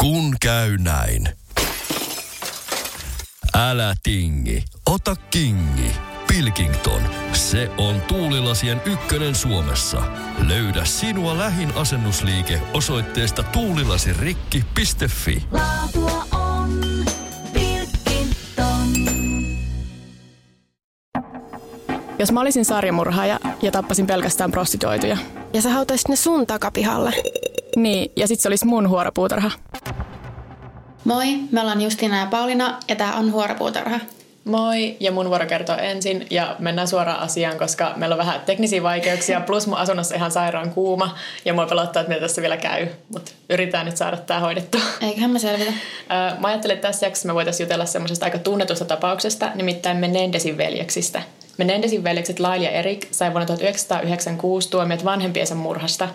Kun käy näin. Älä tingi, ota kingi. Pilkington, se on tuulilasien ykkönen Suomessa. Löydä sinua lähin asennusliike osoitteesta tuulilasirikki.fi. Laatua on Pilkington. Jos mä olisin sarjamurhaaja ja tappasin pelkästään prostituoituja. Ja sä hautaisit ne sun takapihalle. Niin, ja sit se olisi mun huoropuutarha. Moi, me ollaan Justiina ja Paulina ja tää on Huoropuutarha. Moi, ja mun vuoro kertoo ensin, ja mennään suoraan asiaan, koska meillä on vähän teknisiä vaikeuksia, plus mun asunnossa ihan sairaan kuuma, ja mua pelottaa, että mitä tässä vielä käy, mutta yritetään nyt saada tää hoidettua. Eiköhän me selvitä. Mä ajattelin, että tässä jaksossa me voitaisiin jutella semmoisesta aika tunnetusta tapauksesta, nimittäin Menendesin veljeksistä. Menendesin veljekset Lail ja Erik sai vuonna 1996 tuomiot vanhempiensa murhasta,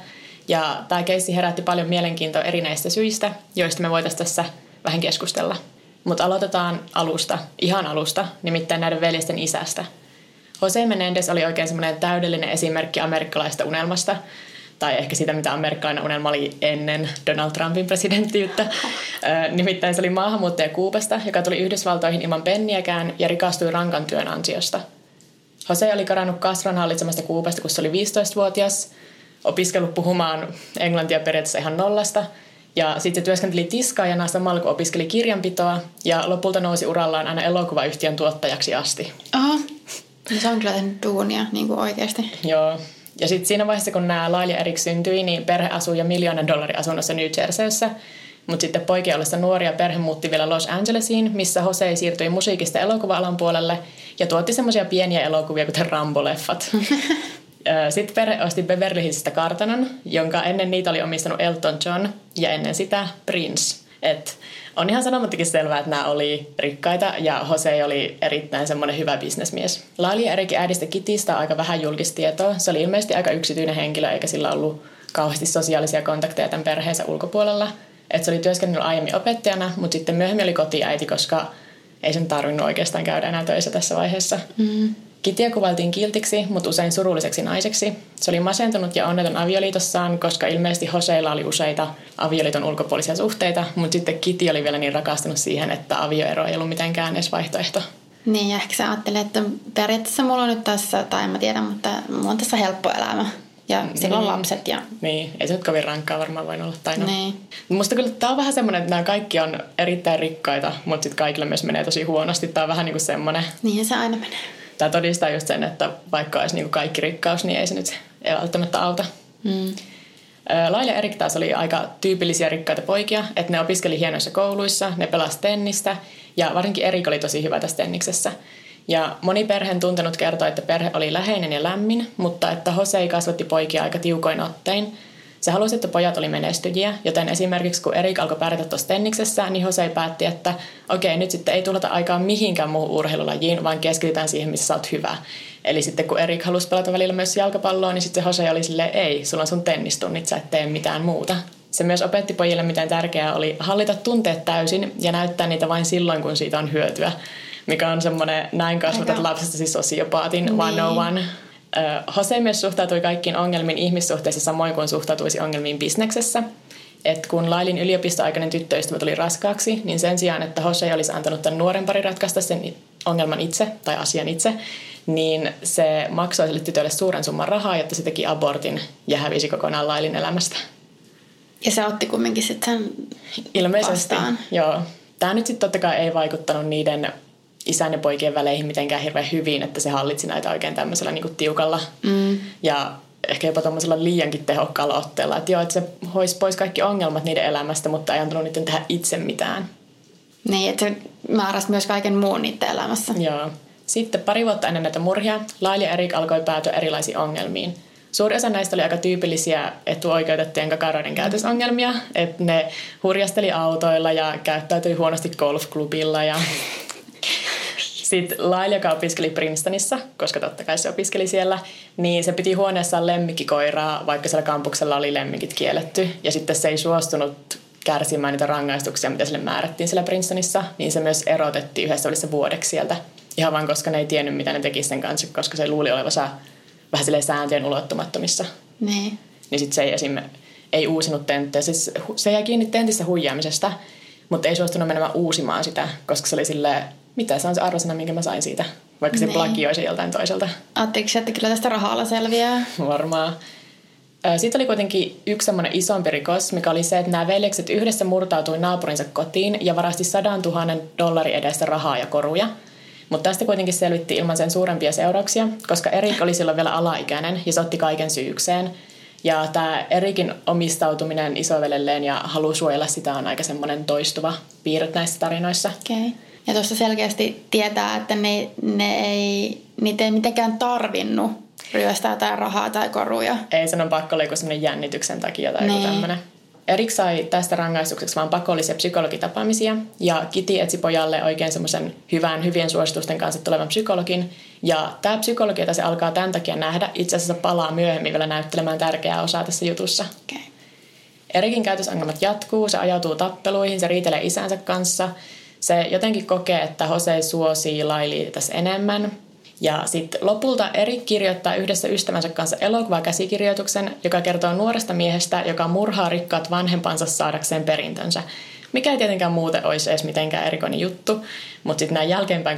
ja tämä keissi herätti paljon mielenkiintoa erinäistä syistä, joista me voitaisiin tässä vähän keskustella. Mutta aloitetaan alusta, ihan alusta, nimittäin näiden veljesten isästä. Jose Menendez oli oikein semmoinen täydellinen esimerkki amerikkalaista unelmasta, tai ehkä sitä, mitä amerikkalainen unelma oli ennen Donald Trumpin presidenttiyttä. Nimittäin se oli maahanmuuttaja Kuubasta, joka tuli Yhdysvaltoihin ilman penniäkään ja rikastui rankan työn ansiosta. Jose oli karannut Castron hallitsemasta Kuubasta, kun se oli 15-vuotias, opiskellut puhumaan englantia periaatteessa ihan nollasta, ja sitten se työskenteli tiskaajana samalla, kun opiskeli kirjanpitoa, ja lopulta nousi urallaan aina elokuvayhtiön tuottajaksi asti. Oho, no se on kyllä tehnyt duunia niin kuin oikeasti. Joo. Ja sitten siinä vaiheessa, kun nämä Lail ja Erik syntyi, niin perhe asui jo miljoonan dollarin asunnossa New Jerseyssä. Mutta sitten poikien ollessa nuoria perhe muutti vielä Los Angelesiin, missä Jose siirtyi musiikista elokuva-alan puolelle ja tuotti semmoisia pieniä elokuvia, kuten Rambo-leffat. Sitten perhe osti Beverly Hillsistä kartanon, jonka ennen niitä oli omistanut Elton John ja ennen sitä Prince. Et on ihan sanomattakin selvää, että nämä oli rikkaita ja Jose oli erittäin semmoinen hyvä bisnesmies. Laili ja Erikin äidistä Kitistä aika vähän julkista tietoa. Se oli ilmeisesti aika yksityinen henkilö eikä sillä ollut kauheasti sosiaalisia kontakteja tämän perheensä ulkopuolella. Et se oli työskennellyt aiemmin opettajana, mutta sitten myöhemmin oli kotiäiti, koska ei sen tarvinnut oikeastaan käydä enää töissä tässä vaiheessa. Mm. Kitiä kuvailtiin kiltiksi, mutta usein surulliseksi naiseksi. Se oli masentunut ja onneton avioliitossaan, koska ilmeisesti Hoseilla oli useita avioliiton ulkopuolisia suhteita, mutta sitten Kiti oli vielä niin rakastunut siihen, että avioero ei ollut mitenkään edes vaihtoehto. Niin, ja ehkä sä ajattelet, että periaatteessa mulla on nyt tässä, tai en mä tiedä, mutta mulla on tässä helppo elämä. Ja sillä on lapset ja... Niin, ei se nyt kovin rankkaa varmaan voinut olla. Tai no. Niin. Musta kyllä tämä on vähän semmoinen, että nämä kaikki on erittäin rikkaita, mutta sitten kaikilla myös menee tosi huonosti. Tämä on vähän niin kuin semmoinen, Niinhän se aina menee. Tämä todistaa just sen, että vaikka olisi niin kuin kaikki rikkaus, niin ei se nyt ei välttämättä auta. Mm. Laila ja Erik taas oli aika tyypillisiä rikkaita poikia, että ne opiskeli hienoissa kouluissa, ne pelasi tennistä ja varsinkin Erik oli tosi hyvä tässä tenniksessä. Ja moni perheen tuntenut kertoi, että perhe oli läheinen ja lämmin, mutta että Jose kasvatti poikia aika tiukoin ottein. Se halusi, että pojat oli menestyjiä, joten esimerkiksi kun Erik alkoi pärjätä tuossa tenniksessä, niin Jose päätti, että okei, nyt sitten ei tuleta aikaa mihinkään muuhun urheilulajiin, vaan keskitytään siihen, missä sä oot hyvä. Eli sitten kun Erik halusi pelata välillä myös jalkapalloa, niin sitten se Jose oli silleen, ei, sulla on sun tennistunnit, sä et tee mitään muuta. Se myös opetti pojille, miten tärkeää oli hallita tunteet täysin ja näyttää niitä vain silloin, kun siitä on hyötyä. Mikä on semmoinen näin kasvatat Aika- lapsestasi sosiopaatin Niin. 101. Ö, Jose myös suhtautui kaikkiin ongelmiin ihmissuhteissa samoin kuin suhtautuisi ongelmiin bisneksessä. Et kun Lailin yliopistoaikainen tyttöystävä tuli raskaaksi, niin sen sijaan, että Jose olisi antanut tämän nuoren parin ratkaista sen ongelman itse tai asian itse, niin se maksoi sille tytölle suuren summan rahaa, jotta se teki abortin ja hävisi kokonaan Lailin elämästä. Ja se otti kumminkin sitten sen Ilmeisesti, vastaan. joo. Tämä nyt sitten totta kai ei vaikuttanut niiden isän ja poikien väleihin mitenkään hirveän hyvin, että se hallitsi näitä oikein tämmöisellä niin tiukalla Mm. ja ehkä jopa tuommoisella liiankin tehokkaalla otteella. Että joo, että se hoisi pois kaikki ongelmat niiden elämästä, mutta ei antanut niiden tehdä itse mitään. Niin, että se määräsi myös kaiken muun niiden elämässä. Joo. Sitten pari vuotta ennen näitä murhia Laili ja Erik alkoi päätyä erilaisiin ongelmiin. Suuri osa näistä oli aika tyypillisiä etuoikeutettujen kakaroiden käytösongelmia. Että ne hurjasteli autoilla ja käyttäytyi huonosti golfklubilla. Ja... Sitten Laili, joka opiskeli Princetonissa, koska totta kai se opiskeli siellä, niin se piti huoneessaan lemmikkikoiraa, vaikka siellä kampuksella oli lemmikit kielletty. Ja sitten se ei suostunut kärsimään niitä rangaistuksia, mitä sille määrättiin siellä Princetonissa, niin se myös erotettiin yhdessä välissä vuodeksi sieltä. Ihan vaan koska ne ei tiennyt, mitä ne teki sen kanssa, koska se luuli olevansa vähän silleen sääntöjen ulottumattomissa. Niin. Niin sitten se ei esim. ei uusinut tenttiä. Siis se jäi kiinni tentissä huijaamisesta, mutta ei suostunut menemään uusimaan sitä, koska se oli silleen, mitä se on se arvosana, minkä mä sain siitä, vaikka se niin. plagioisi joltain toiselta. Ajatteliko että kyllä tästä rahalla selviää? Varmaan. Sitten oli kuitenkin yksi semmoinen isompi rikos, mikä oli se, että nämä veljekset yhdessä murtautui naapurinsa kotiin ja varasti sadan tuhannen dollarin edestä rahaa ja koruja. Mutta tästä kuitenkin selvitti ilman sen suurempia seurauksia, koska Erik oli silloin vielä alaikäinen ja se otti kaiken syykseen. Ja tämä Erikin omistautuminen isovelelleen ja halu suojella sitä on aika semmoinen toistuva piirre näissä tarinoissa. Okay. Ja tuossa selkeästi tietää, että ne, ne ei, niitä ei mitenkään tarvinnut ryöstää tai rahaa tai koruja. Ei, sen on pakko olla semmoinen jännityksen takia tai niin. joku tämmöinen. Erik sai tästä rangaistukseksi vain pakollisia psykologitapaamisia ja Kiti etsi pojalle oikein semmoisen hyvän, hyvien suositusten kanssa tulevan psykologin. Ja tämä psykologi, jota se alkaa tämän takia nähdä, itse asiassa palaa myöhemmin vielä näyttelemään tärkeää osaa tässä jutussa. Okay. Erikin käytösongelmat jatkuu, se ajautuu tappeluihin, se riitelee isänsä kanssa. Se jotenkin kokee, että Jose suosii Laili tässä enemmän ja sitten lopulta Erik kirjoittaa yhdessä ystävänsä kanssa elokuvakäsikirjoituksen, joka kertoo nuoresta miehestä, joka murhaa rikkaat vanhempansa saadakseen perintönsä. Mikä ei tietenkään muuten olisi edes mitenkään erikoinen juttu, mutta sitten näin jälkeenpäin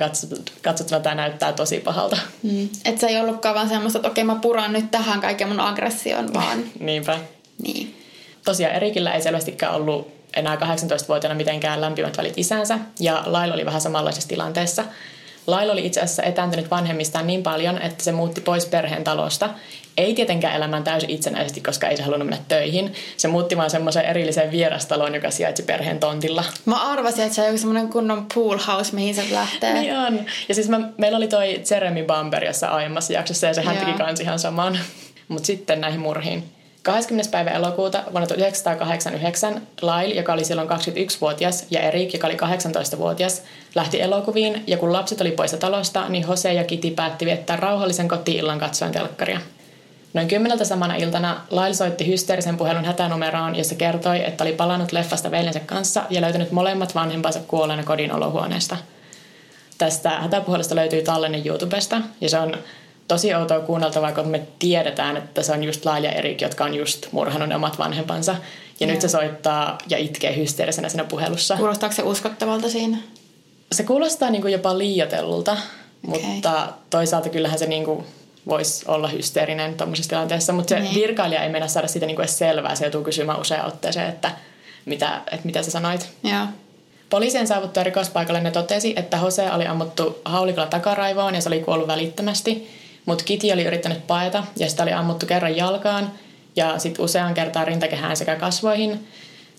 katsottuna tämä näyttää tosi pahalta. Mm. Että se ei ollutkaan vaan semmoista, että okei mä puran nyt tähän kaiken mun aggression, vaan... Niinpä. Niin. Tosiaan Erikillä ei selvästikään ollut enää 18-vuotiaana mitenkään lämpimät välit isänsä, ja Laila oli vähän samanlaisessa tilanteessa – Laila oli itse asiassa etääntynyt vanhemmistaan niin paljon, että se muutti pois perheen talosta. Ei tietenkään elämään täysin itsenäisesti, koska ei se halunnut mennä töihin. Se muutti vaan semmoiseen erilliseen vierastaloon, joka sijaitsi perheen tontilla. Mä arvasin, että se on joku semmoinen kunnon pool house, mihin se lähtee. niin on. Ja siis mä, meillä oli toi Jeremy Bamber jossain aiemmassa jaksossa ja se hän teki kans ihan saman. Mutta sitten näihin murhiin. 20. päivä elokuuta vuonna 1989 Lail, joka oli silloin 21-vuotias, ja Erik, joka oli 18-vuotias, lähti elokuviin, ja kun lapset oli poissa talosta, niin Jose ja Kitty päätti viettää rauhallisen kotiillan katsoen telkkaria. Noin kymmeneltä samana iltana Lail soitti hysteerisen puhelun hätänumeroon, jossa kertoi, että oli palannut leffasta veljensä kanssa ja löytänyt molemmat vanhempansa kuolleena kodin olohuoneesta. Tästä hätäpuhelusta löytyy tallenne YouTubesta, ja se on tosi outoa kuunneltavaa, kun me tiedetään, että se on just Laila ja Erik, jotka on just murhannut ne omat vanhempansa. Ja ja nyt se soittaa ja itkee hysteerisenä siinä puhelussa. Kuulostaako se uskottavalta siinä? Se kuulostaa niin kuin jopa liioitellulta, okay. mutta toisaalta kyllähän se niin kuin voisi olla hysteerinen tuommoisessa tilanteessa. Mutta se niin. virkailija ei mennä saada siitä niin kuin edes selvää. Se joutuu kysymään usein otteeseen, että mitä, että mitä sä sanoit. Joo. Poliisien saavuttua rikospaikalle ne totesi, että Jose oli ammuttu haulikolla takaraivoon ja se oli kuollut välittömästi – mutta Kiti oli yrittänyt paeta ja sitä oli ammuttu kerran jalkaan ja sitten usean kertaa rintakehään sekä kasvoihin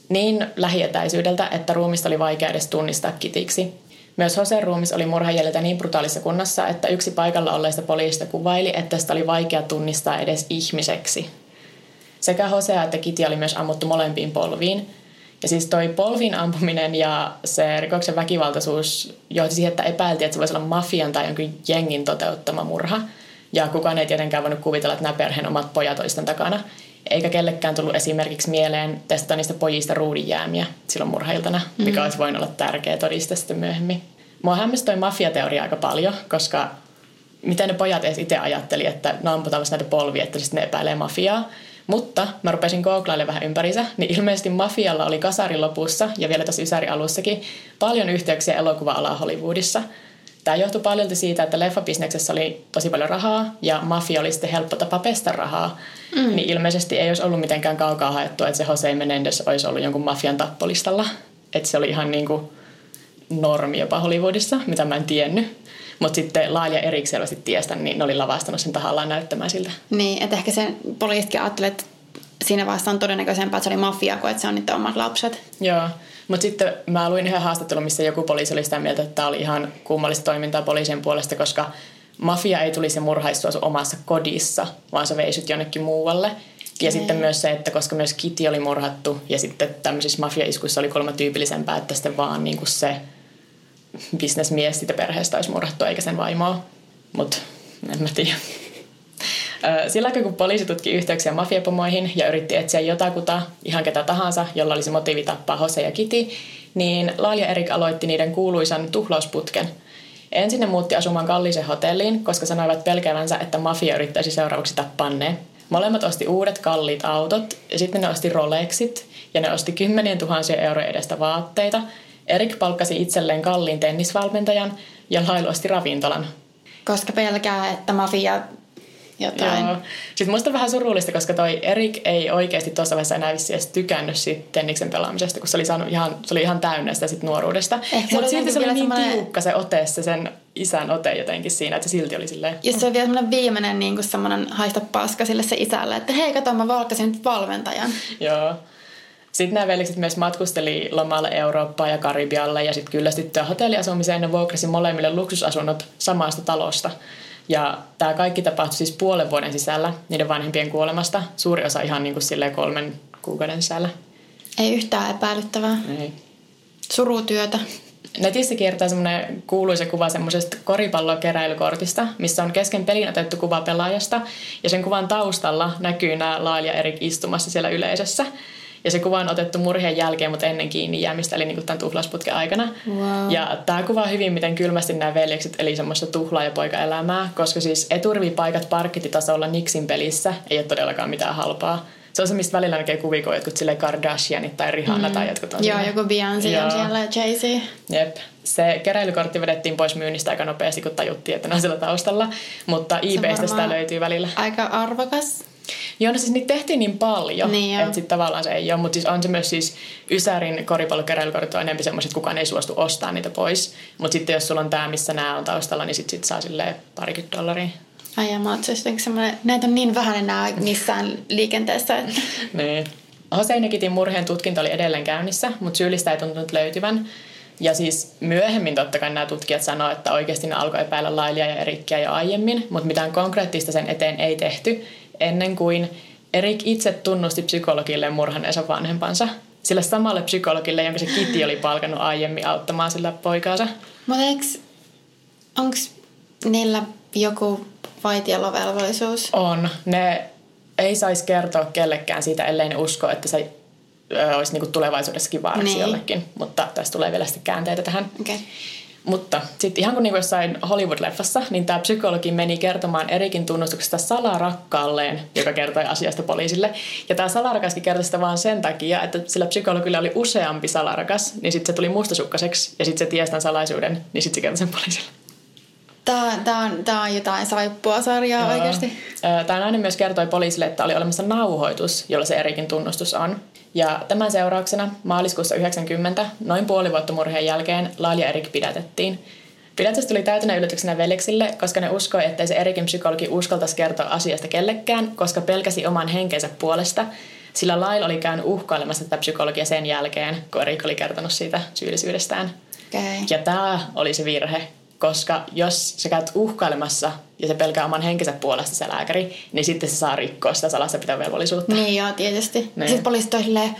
niin lähietäisyydeltä, että ruumista oli vaikea edes tunnistaa kitiksi. Myös Hosen ruumis oli murhajäljiltä niin brutaalissa kunnossa, että yksi paikalla olleista poliisista kuvaili, että sitä oli vaikea tunnistaa edes ihmiseksi. Sekä Hosea että Kiti oli myös ammuttu molempiin polviin. Ja siis toi polvin ampuminen ja se rikoksen väkivaltaisuus johti siihen, että epäiltiin, että se voisi olla mafian tai jonkin jengin toteuttama murha – ja kukaan ei tietenkään voinut kuvitella, että nämä perheen omat pojat olisivat takana. Eikä kellekään tullut esimerkiksi mieleen testata niistä pojista ruudinjäämiä silloin murhailtana, mikä mm-hmm. olisi voinut olla tärkeä todiste sitten myöhemmin. Mua hämmäsi toi mafiateoria aika paljon, koska miten ne pojat edes itse ajatteli, että ne amputaan näitä polvia, että sitten ne epäilee mafiaa. Mutta mä rupesin googlailemaan vähän ympärinsä, niin ilmeisesti mafialla oli kasarin lopussa ja vielä tässä Ysäri alussakin paljon yhteyksiä elokuva-alaa Hollywoodissa – Tämä johtui paljon siitä, että leffabisneksessä oli tosi paljon rahaa ja mafia oli sitten helppo tapa pestä rahaa. Mm. Niin ilmeisesti ei olisi ollut mitenkään kaukaa haettu, että se Jose Menendez olisi ollut jonkun mafian tappolistalla. Että se oli ihan niin kuin normi jopa Hollywoodissa, mitä mä en tiennyt. Mutta sitten Laaja Erik selvästi tiestä, niin ne oli lavastanut sen tahallaan näyttämään siltä. Niin, että ehkä se poliisitkin ajattelee, että siinä vasta on todennäköisempää, että se oli mafia kuin että se on niitä omat lapset. Joo. Mutta sitten mä luin yhden haastattelun, missä joku poliisi oli sitä mieltä, että tämä oli ihan kummallista toimintaa poliisien puolesta, koska mafia ei tulisi murhaistua sun omassa kodissa, vaan se veisi jonnekin muualle. Ja mm. sitten myös se, että koska myös Kitty oli murhattu ja sitten tämmöisissä mafia-iskuissa oli kolme tyypillisempää, että sitten vaan niin kuin se bisnesmies siitä perheestä olisi murhattu eikä sen vaimoa. Mutta en mä tiedä. Sillä aikaa, kun poliisi tutki yhteyksiä mafiapomoihin ja yritti etsiä jotakuta, ihan ketä tahansa, jolla olisi motiivi tappaa Jose ja Kitty, niin Laalia Erik aloitti niiden kuuluisan tuhlausputken. Ensin ne muutti asumaan kalliiseen hotelliin, koska sanoivat pelkäävänsä, että mafia yrittäisi seuraavaksi tappaa ne. Molemmat osti uudet kalliit autot ja sitten ne osti Rolexit ja ne osti kymmenien tuhansien euroja edestä vaatteita. Erik palkkasi itselleen kalliin tennisvalmentajan ja Lyle osti ravintolan. Koska pelkää, että mafia jotain. Joo. Sitten musta on vähän surullista, koska toi Erik ei oikeasti tuossa vaiheessa enää vissi edes tykännyt siitä tenniksen pelaamisesta, kun se oli, saanut ihan, se oli ihan täynnä sitä sit nuoruudesta. Mutta silti se oli niin semmoinen... tiukka se ote, se sen isän ote jotenkin siinä, että se silti oli silleen... Ja se on vielä semmoinen viimeinen niin kuin semmoinen haista paska sille se isälle, että hei kato mä valkkasin nyt valmentajan. Joo. Sitten nämä velikset myös matkusteli lomalle Eurooppaan ja Karibialle ja sitten kyllästyttyä hotelliasumiseen ne vuokrasi molemmille luksusasunnot samasta talosta. Ja tämä kaikki tapahtui siis puolen vuoden sisällä niiden vanhempien kuolemasta. Suuri osa ihan niin kuin kolmen kuukauden sisällä. Ei yhtään epäilyttävää. Ei. Surutyötä. Netissä kiertää semmoinen kuuluisa kuva semmoisesta koripallokeräilykortista, missä on kesken pelin otettu kuva pelaajasta. Ja sen kuvan taustalla näkyy nämä Lail ja Erik istumassa siellä yleisössä. Ja se kuva on otettu murheen jälkeen, mutta ennen kiinni jäämistä, eli niin kuin tämän tuhlausputken aikana. Wow. Ja tämä kuvaa hyvin, miten kylmästi nämä veljekset eli semmoista tuhlaa- ja poikaelämää, koska siis eturivipaikat parkkititasolla Nixin pelissä ei ole todellakaan mitään halpaa. Se on se, mistä välillä näkee kuvia, kun jotkut sille Kardashianit tai Rihanna mm. tai jotkut on Joo, joku Beyoncé on siellä ja Jay-Z. Jep. Se keräilykortti vedettiin pois myynnistä aika nopeasti, kun tajuttiin, että ne on siellä taustalla. Mutta eBaystä sitä löytyy välillä. Aika arvokas. Joo, no siis niitä tehtiin niin paljon, niin että sitten tavallaan se ei ole. Mutta siis on se myös siis Ysärin koripallokeräilykortit on enemmän semmoiset, että kukaan ei suostu ostaa niitä pois. Mutta sitten jos sulla on tämä, missä nämä on taustalla, niin sitten sit saa silleen parikymmentä dollaria. Ai ja mä oon semmoinen, näitä on niin vähän enää missään liikenteessä. Niin. Hoseinekitin murheen tutkinta oli edelleen käynnissä, mutta syyllistä ei tuntunut löytyvän. Ja siis myöhemmin totta kai nämä tutkijat sanoivat, että oikeasti ne alkoi epäillä Lailia ja Erikkiä jo aiemmin, mutta mitään konkreettista sen eteen ei tehty ennen kuin Erik itse tunnusti psykologille murhanneensa vanhempansa. Sillä samalle psykologille, jonka se Kitty oli palkannut aiemmin auttamaan sillä poikaansa. Mutta onko niillä joku vaitiolovelvollisuus? On. Ne ei saisi kertoa kellekään siitä, ellei ne usko, että se olisi niinku tulevaisuudessakin vaaraksi niin. jollekin. Mutta tässä tulee vielä sitten käänteitä tähän. Okay. Mutta sitten ihan kuin niinku jossain Hollywood-leffassa, niin tämä psykologi meni kertomaan Erikin tunnustuksesta salarakkaalleen, joka kertoi asiasta poliisille. Ja tämä salarakaskin kertoi sitä vaan sen takia, että sillä psykologilla oli useampi salarakas, niin sitten se tuli mustasukkaseksi ja sitten se tiesi tämän salaisuuden, niin sitten se kertoi sen poliisille. Tämä, tämä, on, tämä on jotain saippua sarjaa Joo. oikeasti. Tämä nainen myös kertoi poliisille, että oli olemassa nauhoitus, jolla se Erikin tunnustus on. Ja tämän seurauksena maaliskuussa 90, noin puoli vuotta murheen jälkeen, Lail ja Erik pidätettiin. Pidätys tuli täytänä yllätyksenä veljeksille, koska ne uskoi, ettei se Erikin psykologi uskaltaisi kertoa asiasta kellekään, koska pelkäsi oman henkensä puolesta, sillä Lail oli käynyt uhkailemassa tätä psykologia sen jälkeen, kun Erik oli kertonut siitä syyllisyydestään. Okay. Ja tämä oli se virhe, koska jos sä käyt uhkailemassa ja se pelkää oman henkensä puolesta se lääkäri, niin sitten se saa rikkoa sitä velvollisuutta. Niin joo, tietysti. Niin. Sitten poliisit on silleen,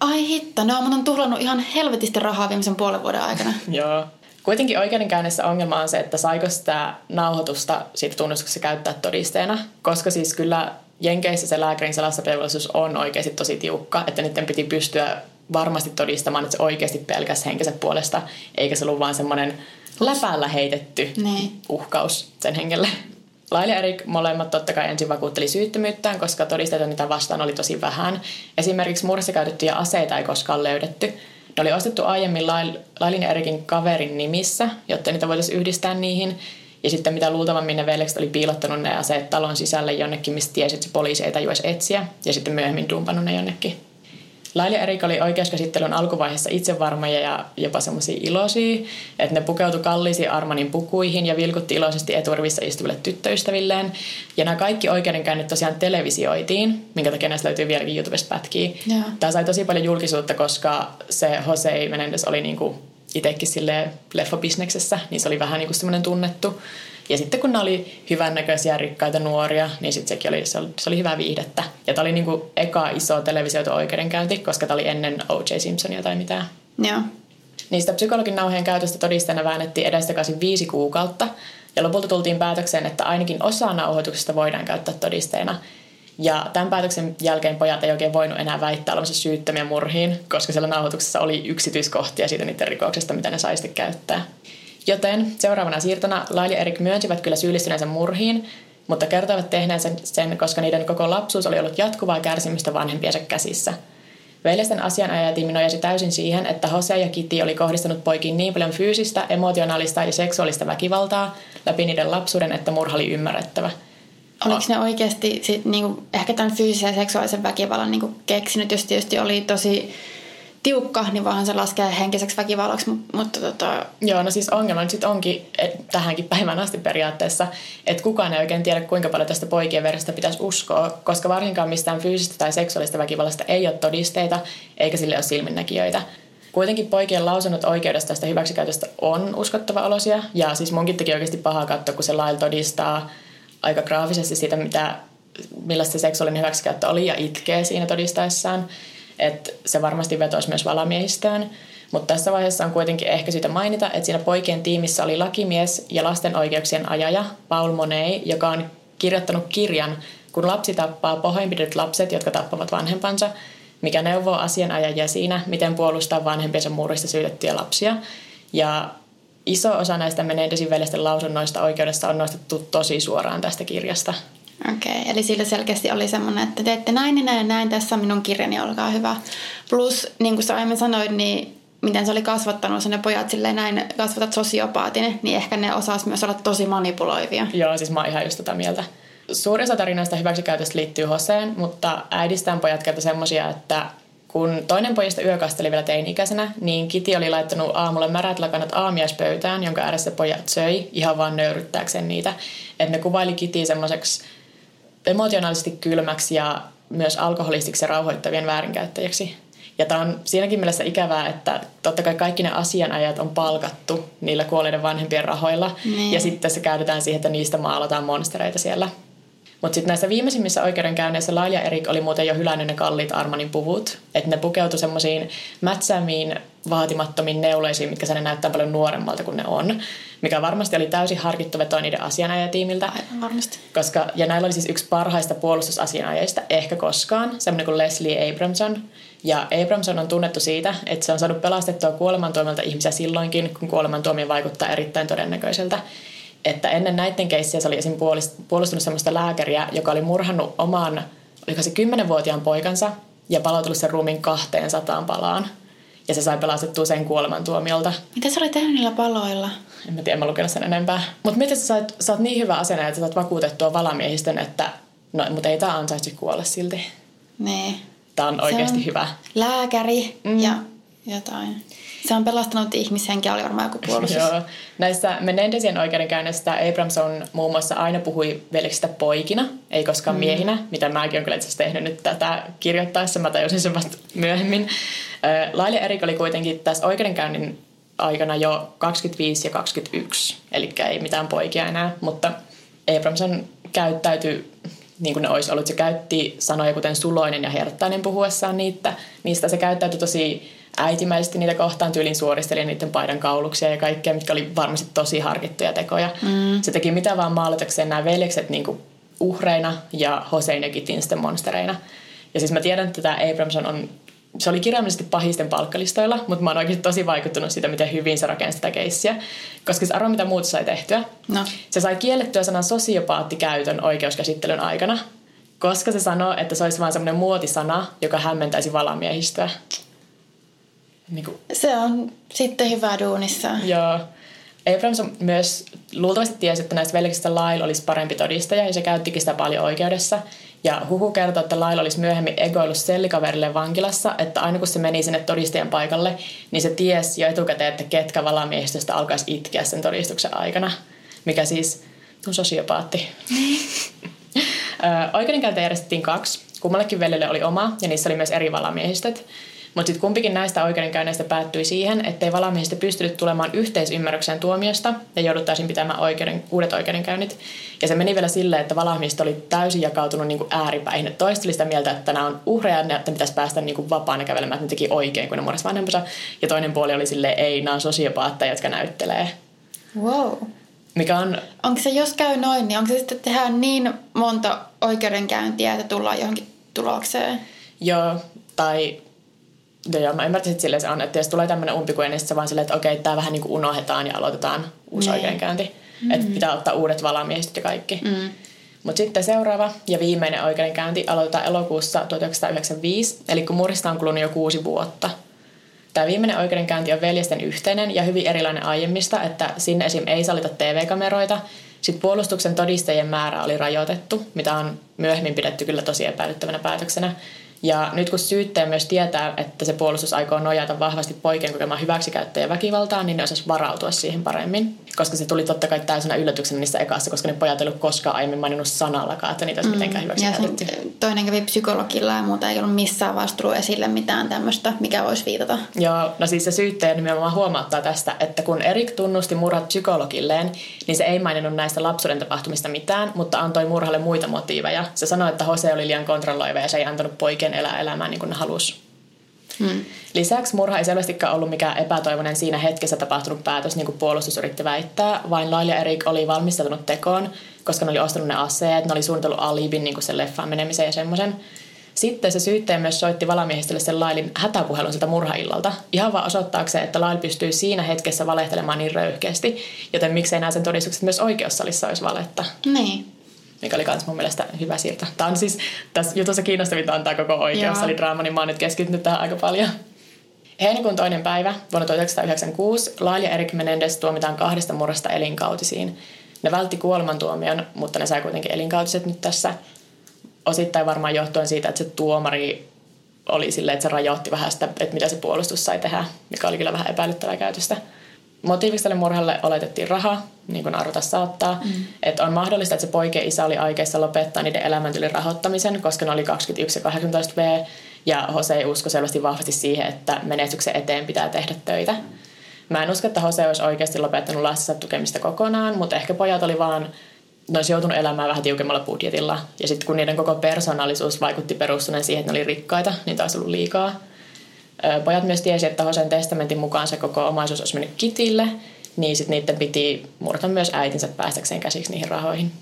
ai hitto, no on tuhlannut ihan helvetisti rahaa viimeisen puolen vuoden aikana. joo. Kuitenkin oikeudenkäynnissä ongelma on se, että saiko sitä nauhoitusta siitä tunnustuksessa käyttää todisteena, koska siis kyllä Jenkeissä se lääkärin salassapidovelvollisuus on oikeasti tosi tiukka, että niiden piti pystyä varmasti todistamaan, että se oikeasti pelkäs henkensä puolesta, eikä se ollut vaan semmoinen läpällä heitetty niin. uhkaus sen hengelle. Laila ja Erik molemmat totta kai ensin vakuutteli syyttömyyttään, koska todisteita niitä vastaan oli tosi vähän. Esimerkiksi murhassa käytettyjä aseita ei koskaan löydetty. Ne oli ostettu aiemmin Lailin ja Erikin kaverin nimissä, jotta niitä voitaisiin yhdistää niihin. Ja sitten mitä luultavammin ne veljekset oli piilottanut ne aseet talon sisälle jonnekin, mistä tiesi, että se poliisi ei tajuisi etsiä. Ja sitten myöhemmin dumpannut ne jonnekin. Laili ja Erik oli oikeuskäsittelyn alkuvaiheessa itsevarmoja ja jopa semmoisia iloisia, että ne pukeutui kalliisiin Armanin pukuihin ja vilkutti iloisesti eturivissa istuville tyttöystävilleen. Ja nämä kaikki oikeudenkäynnit tosiaan televisioitiin, minkä takia näistä löytyy vieläkin YouTubesta pätkiä. Yeah. Tämä sai tosi paljon julkisuutta, koska se Jose Menendez oli niinku itsekin sille leffabisneksessä, niin se oli vähän niinku semmoinen tunnettu. Ja sitten kun ne oli hyvännäköisiä, rikkaita nuoria, niin sitten sekin oli, se oli, se oli hyvä viihdettä. Ja tämä oli niinku eka iso televisioitu oikeudenkäynti, koska tämä oli ennen O.J. Simpsonia tai mitään. Joo. Niistä psykologin nauheen käytöstä todisteena väännettiin edestakaisin viisi kuukautta. Ja lopulta tultiin päätökseen, että ainakin osa nauhoituksesta voidaan käyttää todisteena. Ja tämän päätöksen jälkeen pojat ei oikein voinut enää väittää olevansa syyttömiä murhiin, koska siellä nauhoituksessa oli yksityiskohtia siitä niiden rikoksesta, mitä ne saisi käyttää. Joten seuraavana siirtona Lail ja Erik myönsivät kyllä syyllistyneensä murhiin, mutta kertoivat tehneensä sen, koska niiden koko lapsuus oli ollut jatkuvaa kärsimystä vanhempiensa käsissä. Veljesten asianajatiimi nojasi täysin siihen, että Jose ja Kitty oli kohdistanut poikiin niin paljon fyysistä, emotionaalista ja seksuaalista väkivaltaa läpi niiden lapsuuden, että murha oli ymmärrettävä. Oliko ne oikeasti sit, niinku, ehkä tämän fyysisen seksuaalisen väkivallan niinku, keksinyt, jos tietysti oli tosi tiukka, niin voihan se laskee henkiseksi väkivallaksi, mutta tota... Joo, no siis ongelma nyt sitten onkin et, tähänkin päivään asti periaatteessa, että kukaan ei oikein tiedä, kuinka paljon tästä poikien verestä pitäisi uskoa, koska varsinkaan mistään fyysistä tai seksuaalista väkivallasta ei ole todisteita, eikä sille ole silminnäkijöitä. Kuitenkin poikien lausunnot oikeudesta tästä hyväksikäytöstä on uskottava olosia, ja siis munkin teki oikeasti pahaa katsoa, kun se lailla todistaa aika graafisesti siitä, mitä, millaista se seksuaalinen hyväksikäyttö oli, ja itkee siinä todistaessaan että se varmasti vetoisi myös valamiehistöön. Mutta tässä vaiheessa on kuitenkin ehkä syytä mainita, että siinä poikien tiimissä oli lakimies ja lasten oikeuksien ajaja Paul Monet, joka on kirjoittanut kirjan, kun lapsi tappaa pahoinpidetyt lapset, jotka tappavat vanhempansa, mikä neuvoo asianajajia siinä, miten puolustaa vanhempiensa murrista syytettyjä lapsia. Ja iso osa näistä Menendesin veljesten lausunnoista oikeudessa on nostettu tosi suoraan tästä kirjasta. Okei, okay, eli sillä selkeästi oli semmoinen, että teette näin ja näin, näin, tässä on minun kirjani, olkaa hyvä. Plus, niin kuin sä aiemmin sanoit, niin miten se oli kasvattanut sen ne pojat silleen näin, kasvatat sosiopaatin, niin ehkä ne osas myös olla tosi manipuloivia. Joo, siis mä oon ihan just tätä mieltä. Suurin osa tarinoista hyväksikäytöstä liittyy Hoseen, mutta äidistään pojat kertoi semmoisia, että kun toinen pojista yökasteli vielä teini-ikäisenä, niin Kiti oli laittanut aamulla märät lakanat aamiaispöytään, jonka ääressä pojat söi ihan vaan nöyryttääkseen niitä. Että ne kuvaili Kiti semmoiseksi emotionaalisesti kylmäksi ja myös alkoholistiksi ja rauhoittavien väärinkäyttäjäksi. Ja tämä on siinäkin mielessä ikävää, että totta kai kaikki ne asianajat on palkattu niillä kuolleiden vanhempien rahoilla. Niin. Ja sitten se käytetään siihen, että niistä maalataan monstereita siellä. Mutta sitten näissä viimeisimmissä oikeudenkäynneissä Laila Erik oli muuten jo hylännyt ne kalliit Armanin puvut. Että ne pukeutu semmoisiin mätsäämiin vaatimattomiin neuleisiin, mitkä sen näyttää paljon nuoremmalta kuin ne on. Mikä varmasti oli täysin harkittu veto niiden asianajatiimiltä. Aivan varmasti. Koska, ja näillä oli siis yksi parhaista puolustusasianajajista ehkä koskaan, semmoinen kuin Leslie Abramson. Ja Abramson on tunnettu siitä, että se on saanut pelastettua kuolemantuomilta ihmisiä silloinkin, kun kuolemantuomio vaikuttaa erittäin todennäköiseltä että ennen näiden keissiä se oli esim. puolustunut sellaista lääkäriä, joka oli murhannut oman, oliko se kymmenenvuotiaan poikansa ja palautunut sen ruumiin kahteen sataan palaan. Ja se sai pelastettua sen kuolemantuomiolta. Mitä sä olit tehnyt niillä paloilla? En mä tiedä, mä lukenut sen enempää. Mutta miten sä saat, sä oot niin hyvä asenne, että sä saat vakuutettua valamiehistön, että no, mutta ei tää ansaitse kuolla silti. Nee. Tää on oikeasti on hyvä. Lääkäri mm. ja jotain. Se on pelastanut ihmishenkiä, oli varmaan joku puolustus. Joo. Näissä Menendesien oikeudenkäynnissä Abramson muun muassa aina puhui veljeksistä poikina, ei koskaan mm. miehinä, mitä mäkin olen kyllä itse tehnyt nyt tätä kirjoittaessa. Mä tajusin sen vasta myöhemmin. Laila Erik oli kuitenkin tässä oikeudenkäynnin aikana jo 25 ja 21, eli ei mitään poikia enää, mutta Abramson käyttäytyi niin kuin ne olisi ollut. Se käytti sanoja kuten suloinen ja herttainen puhuessaan niitä. Niistä se käyttäytyi tosi äitimäisesti niitä kohtaan tyylin suoristeli niiden paidan kauluksia ja kaikkea, mitkä oli varmasti tosi harkittuja tekoja. Mm. Se teki mitä vaan maalatakseen nämä veljekset niin kuin uhreina ja Hosein ja Kitin sitten monstereina. Ja siis mä tiedän, että tämä Abramson on se oli kirjaimellisesti pahisten palkkalistoilla, mutta mä oon oikeasti tosi vaikuttunut siitä, miten hyvin se rakensi sitä keissiä. Koska se arvo, mitä muut sai tehtyä. No. Se sai kiellettyä sanan sosiopaattikäytön oikeuskäsittelyn aikana, koska se sanoi, että se olisi vain semmoinen muotisana, joka hämmentäisi valamiehistöä. Niin kuin... Se on sitten hyvä duunissa. Joo. Abrams myös luultavasti tiesi, että näistä veljeksistä Lyle olisi parempi todistaja ja se käyttikin sitä paljon oikeudessa. Ja Huhu kertoo, että Lyle olisi myöhemmin egoillut sellikaverille vankilassa, että aina kun se meni sinne todistajan paikalle, niin se tiesi jo etukäteen, että ketkä valamiehistöstä alkaisi itkeä sen todistuksen aikana. Mikä siis on sosiopaatti. Oikeudenkäyntä järjestettiin kaksi. Kummallekin veljelle oli oma ja niissä oli myös eri valamiehistöt. Mutta sitten kumpikin näistä oikeudenkäynneistä päättyi siihen, ettei valamiehistä pystynyt tulemaan yhteisymmärrykseen tuomiosta ja jouduttaisiin pitämään oikeuden, uudet oikeudenkäynnit. Ja se meni vielä silleen, että valamiehistä oli täysin jakautunut niin kuin ääripäihin. Et toista oli sitä mieltä, että nämä on uhreja, että pitäisi päästä niin kuin vapaana kävelemään, että ne teki oikein, kun ne murrasi vanhempansa. Ja toinen puoli oli silleen, ei, nämä on sosiopaatteja, jotka näyttelee. Wow. Mikä on... Onko se, jos käy noin, niin onko se sitten, että tehdään niin monta oikeudenkäyntiä, että tullaan johonkin tulokseen? Joo, tai ja joo, mä ymmärtäisin, että silleen se on, että jos tulee tämmöinen umpikuja, niin sitten se vaan silleen, että okei, tämä vähän niin kuin unohdetaan ja aloitetaan uusi niin. oikeudenkäynti. Mm-hmm. Että pitää ottaa uudet valamiehistöt ja kaikki. Mm. Mutta sitten seuraava ja viimeinen oikeudenkäynti aloitetaan elokuussa 1995, eli kun murhista on kulunut jo kuusi vuotta. Tämä viimeinen oikeudenkäynti on veljesten yhteinen ja hyvin erilainen aiemmista, että sinne esim. ei salita TV-kameroita. Sitten puolustuksen todistajien määrä oli rajoitettu, mitä on myöhemmin pidetty kyllä tosi epäilyttävänä päätöksenä. Ja nyt kun syyttäjä myös tietää, että se puolustus aikoo nojata vahvasti poikien kokemaan hyväksikäyttöä ja väkivaltaa, niin ne osaisi varautua siihen paremmin. Koska se tuli totta kai täysin yllätyksenä niissä ekassa, koska ne pojat ei ollut koskaan aiemmin maininnut sanallakaan, että niitä olisi mm. mitenkään hyväksikäytetty. Ja toinen kävi psykologilla ja muuta ei ollut missään vaiheessa esille mitään tämmöistä, mikä voisi viitata. Joo, no siis se syyttäjä nimenomaan huomauttaa tästä, että kun Erik tunnusti murhat psykologilleen, niin se ei maininnut näistä lapsuuden tapahtumista mitään, mutta antoi murhalle muita motiiveja. Se sanoi, että Jose oli liian kontrolloiva ja se ei antanut poikien elää elämää niin kuin ne halusi. Hmm. Lisäksi murha ei selvästikään ollut mikään epätoivoinen siinä hetkessä tapahtunut päätös, niin kuin puolustus yritti väittää, vain Laila ja Erik oli valmistautunut tekoon, koska ne oli ostanut ne aseet, ne oli suunnitellut alibin niin kuin sen leffaan menemisen ja semmoisen. Sitten se syyttäjä myös soitti valamiehistölle sen Lailin hätäpuhelun siltä murhaillalta, ihan vaan osoittaakseen, että Lail pystyy siinä hetkessä valehtelemaan niin röyhkeästi, joten miksei nämä sen todistukset myös oikeussalissa olisi valetta. Niin mikä oli myös mun mielestä hyvä siirto. Tämä on siis, tässä jutussa kiinnostavinta tämä koko oikeus, eli draama, niin mä oon nyt keskittynyt tähän aika paljon. Heinäkuun toinen päivä vuonna 1996 Lail ja Erik Menendez tuomitaan kahdesta murrasta elinkautisiin. Ne vältti kuolemantuomion, mutta ne sai kuitenkin elinkautiset nyt tässä. Osittain varmaan johtuen siitä, että se tuomari oli silleen, että se rajoitti vähän sitä, että mitä se puolustus sai tehdä, mikä oli kyllä vähän epäilyttävää käytöstä. Motiiviksi tälle murhalle oletettiin raha, niin kuin arvota saattaa. Mm. Että on mahdollista, että se poike isä oli aikeissa lopettaa niiden elämäntylin rahoittamisen, koska ne oli 21 ja 18 V. Ja Jose uskoi selvästi vahvasti siihen, että menestyksen eteen pitää tehdä töitä. Mä en usko, että Jose olisi oikeasti lopettanut lastensa tukemista kokonaan, mutta ehkä pojat oli vaan ne olisi joutunut elämään vähän tiukemmalla budjetilla. Ja sitten kun niiden koko persoonallisuus vaikutti perustuneen siihen, että ne oli rikkaita, niin taisi ollut liikaa. Pojat myös tiesi, että Hosen testamentin mukaan se koko omaisuus olisi mennyt kitille, niin sitten niiden piti murta myös äitinsä päästäkseen käsiksi niihin rahoihin.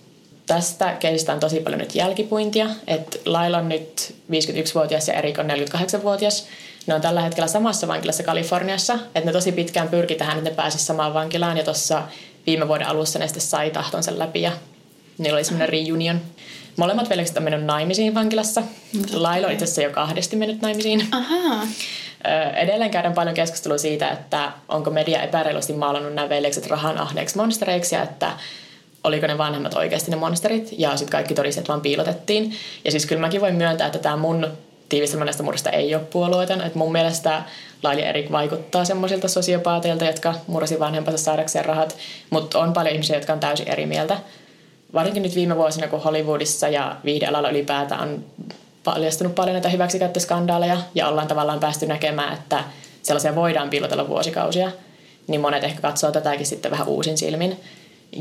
Tästä keisistä on tosi paljon nyt jälkipuintia, että Laila on nyt 51-vuotias ja Erik on 48-vuotias. Ne on tällä hetkellä samassa vankilassa Kaliforniassa, että ne tosi pitkään pyrki tähän, että ne pääsisivät samaan vankilaan ja tuossa viime vuoden alussa ne sitten sai tahtonsa läpi ja niillä oli semmoinen reunion. Molemmat veljekset on mennyt naimisiin vankilassa. Laila on itse asiassa jo kahdesti mennyt naimisiin. Ahaa. Edelleen käydään paljon keskustelua siitä, että onko media epäreilusti maalannut nämä veljekset rahan ahneeksi monstereiksi ja että oliko ne vanhemmat oikeasti ne monsterit ja sitten kaikki todisteet vaan piilotettiin. Ja siis kyllä mäkin voin myöntää, että tämä mun tiivistelmä näistä murrista ei ole puolueeton. Että mun mielestä Laili Erik vaikuttaa semmoisilta sosiopaateilta, jotka mursi vanhempansa saadakseen rahat, mutta on paljon ihmisiä, jotka on täysin eri mieltä. Varsinkin nyt viime vuosina, kun Hollywoodissa ja viihdealalla ylipäätään on paljastunut paljon näitä hyväksikäyttöskandaaleja ja ollaan tavallaan päästy näkemään, että sellaisia voidaan piilotella vuosikausia, niin monet ehkä katsoo tätäkin sitten vähän uusin silmin.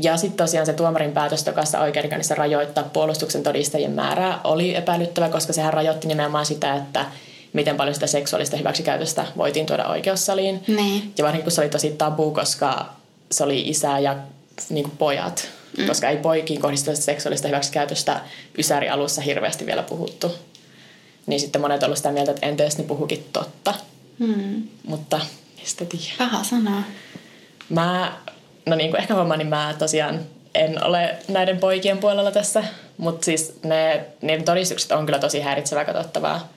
Ja sitten tosiaan se tuomarin päätös tokassa oikeudenkäynnissä rajoittaa puolustuksen todistajien määrää oli epäilyttävä, koska sehän rajoitti nimenomaan sitä, että miten paljon sitä seksuaalista hyväksikäytöstä voitiin tuoda oikeussaliin. Niin. Ja varsinkin kun se oli tosi tabu, koska se oli isä ja niin kuin pojat, mm. koska ei poikiin kohdistuvasta seksuaalista hyväksikäytöstä Ysäri alussa hirveästi vielä puhuttu niin sitten monet ovat sitä mieltä, että entäs ne puhukin totta. Hmm. Mutta mistä tiedä. Paha sanaa. Mä, no niin kuin ehkä huomaan, niin mä tosiaan en ole näiden poikien puolella tässä, mutta siis ne, niiden todistukset on kyllä tosi häiritsevää katsottavaa.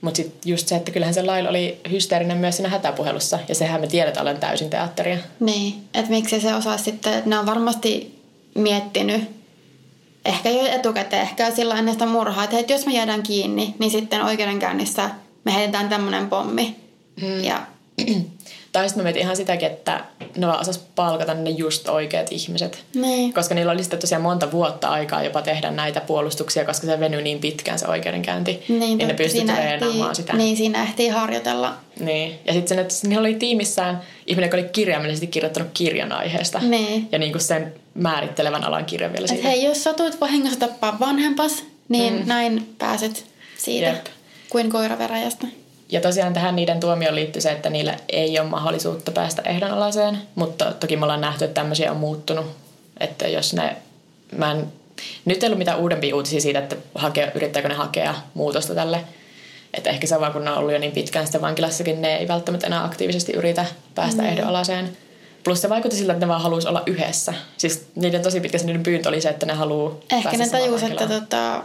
Mutta sitten just se, että kyllähän se lailla oli hysteerinen myös siinä hätäpuhelussa, ja sehän me tiedetään olen täysin teatteria. Niin, että miksi se osaa sitten, että ne on varmasti miettinyt ehkä jo etukäteen, ehkä sillä ennen sitä murhaa, että, jos me jäädään kiinni, niin sitten oikeudenkäynnissä me heitetään tämmöinen pommi. Hmm. Ja... Tai sitten mä mietin ihan sitäkin, että ne vaan osas palkata ne just oikeat ihmiset. Niin. Koska niillä oli sitten tosiaan monta vuotta aikaa jopa tehdä näitä puolustuksia, koska se venyi niin pitkään se oikeudenkäynti. Niin, niin ne pystyi treenaamaan sitä. Niin, siinä ehtii harjoitella. Niin. Ja sitten että niillä oli tiimissään ihminen, joka oli kirjaimellisesti kirjoittanut kirjan aiheesta. Niin. Ja niin kuin sen määrittelevän alan kirjan vielä siitä. hei, jos satuit vahingossa tappaa vanhempas, niin mm. näin pääset siitä Jep. kuin koiraveräjästä. Ja tosiaan tähän niiden tuomioon liittyy se, että niillä ei ole mahdollisuutta päästä ehdonalaiseen, mutta toki me ollaan nähty, että tämmöisiä on muuttunut. Että jos ne, mä en, nyt ei ollut mitään uudempia uutisia siitä, että hake, yrittääkö ne hakea muutosta tälle. Että ehkä se vaan, kun ne on ollut jo niin pitkään sitten vankilassakin, ne ei välttämättä enää aktiivisesti yritä päästä mm. ehdonalaiseen. Plus se vaikutti siltä, että ne vaan halusi olla yhdessä. Siis niiden tosi pitkä niiden pyyntö oli se, että ne haluaa Ehkä ne tajus, että tota,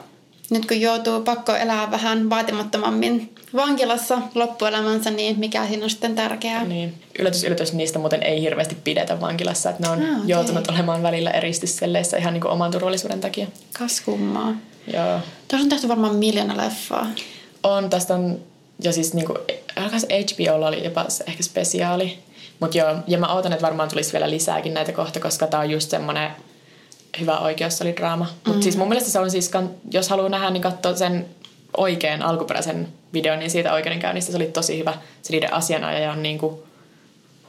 nyt kun joutuu pakko elää vähän vaatimattomammin vankilassa loppuelämänsä, niin mikä siinä on sitten tärkeää. Niin. Yllätys, yllätys, niistä muuten ei hirveästi pidetä vankilassa. Että ne on ah, okay. joutunut olemaan välillä eristysselleissä ihan niin kuin oman turvallisuuden takia. Kas kummaa. Joo. Tuossa on tehty varmaan miljoona leffaa. On, tästä on, ja siis niin kuin, HBO oli jopa ehkä spesiaali. Mutta joo, ja mä ootan, että varmaan tulisi vielä lisääkin näitä kohta, koska tää on just semmonen hyvä oikeus oli draama. Mutta siis mun mielestä se on siis, jos haluaa nähdä, niin katsoa sen oikean alkuperäisen videon, niin siitä oikeudenkäynnistä se oli tosi hyvä. Se niiden asianajaja on niin kuin,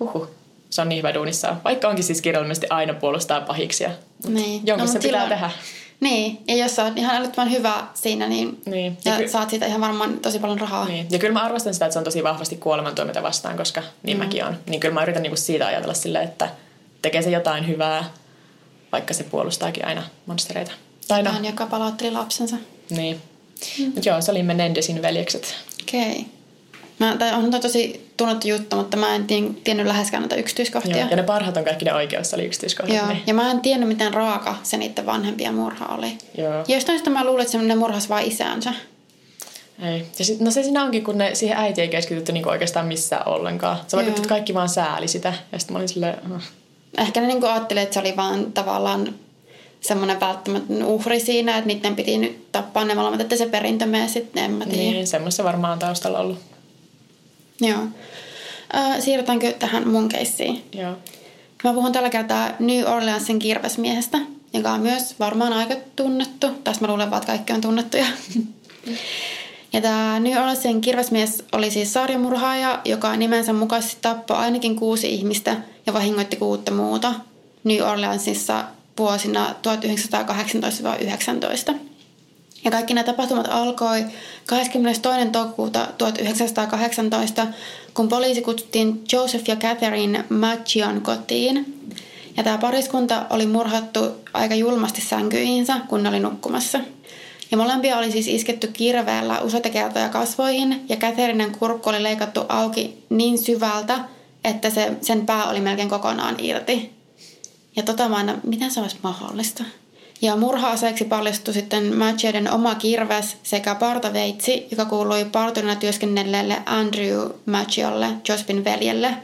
huhu, se on niin hyvä duunissa. Vaikka onkin siis kirjallisesti aina puolustaa pahiksia. Niin. Jonkun no, se pitää tehdä. Niin, ja jos sä oot ihan älyttömän hyvä siinä, niin, niin. ja, ja ky- saat siitä ihan varmaan tosi paljon rahaa. Niin. Ja kyllä mä arvostan sitä, että se on tosi vahvasti kuolemantuomita vastaan, koska niin mm. mäkin on. Niin kyllä mä yritän niinku siitä ajatella silleen, että tekee se jotain hyvää, vaikka se puolustaakin aina monstereita. Tai no. joka palautteli lapsensa. Niin. Mm. Mutta joo, se oli Menendesin veljekset. Okei. Okay. Mä, tai on tosi tunnettu juttu, mutta mä en tiennyt läheskään näitä yksityiskohtia. Joo, ja ne parhaat on kaikki ne oikeassa oli yksityiskohdat. Joo, niin. ja mä en tiennyt, miten raaka se niiden vanhempia murha oli. Joo. Ja jostain sitä mä luulen, että ne murhas vain isäänsä. Ei. Ja sit, no se siinä onkin, kun ne siihen äiti ei keskitytty niinku oikeastaan missään ollenkaan. Se että kaikki vaan sääli sitä. Ja sitten mä olin silleen... Ehkä ne niinku ajatteli, että se oli vaan tavallaan semmoinen välttämätön uhri siinä, että niiden piti nyt tappaa ne molemmat, että se perintö menee sitten, en mä tiedä. Niin, semmoista varmaan on taustalla ollut. Joo. Siirrytäänkö tähän mun keissiin? Joo. Mä puhun tällä kertaa New Orleansin kirvesmiehestä, joka on myös varmaan aika tunnettu. Tässä mä luulen vaan, että kaikki on tunnettuja. ja tämä New Orleansin kirvesmies oli siis sarjamurhaaja, joka nimensä mukaisesti tappoi ainakin kuusi ihmistä ja vahingoitti kuutta muuta New Orleansissa vuosina 1918-19. Ja kaikki nämä tapahtumat alkoi 22. toukokuuta 1918, kun poliisi kutsuttiin Joseph ja Catherine Machion kotiin. Ja tämä pariskunta oli murhattu aika julmasti sänkyihinsä, kun ne oli nukkumassa. Ja molempia oli siis isketty kirveellä useita kertoja kasvoihin, ja Catherinen kurkku oli leikattu auki niin syvältä, että se, sen pää oli melkein kokonaan irti. Ja tota mä aina, miten se olisi mahdollista? Ja murha-aseeksi paljastui sitten Matcheiden oma kirves sekä partaveitsi, joka kuului parturina työskennelleelle Andrew Matchiolle, Jospin veljelle,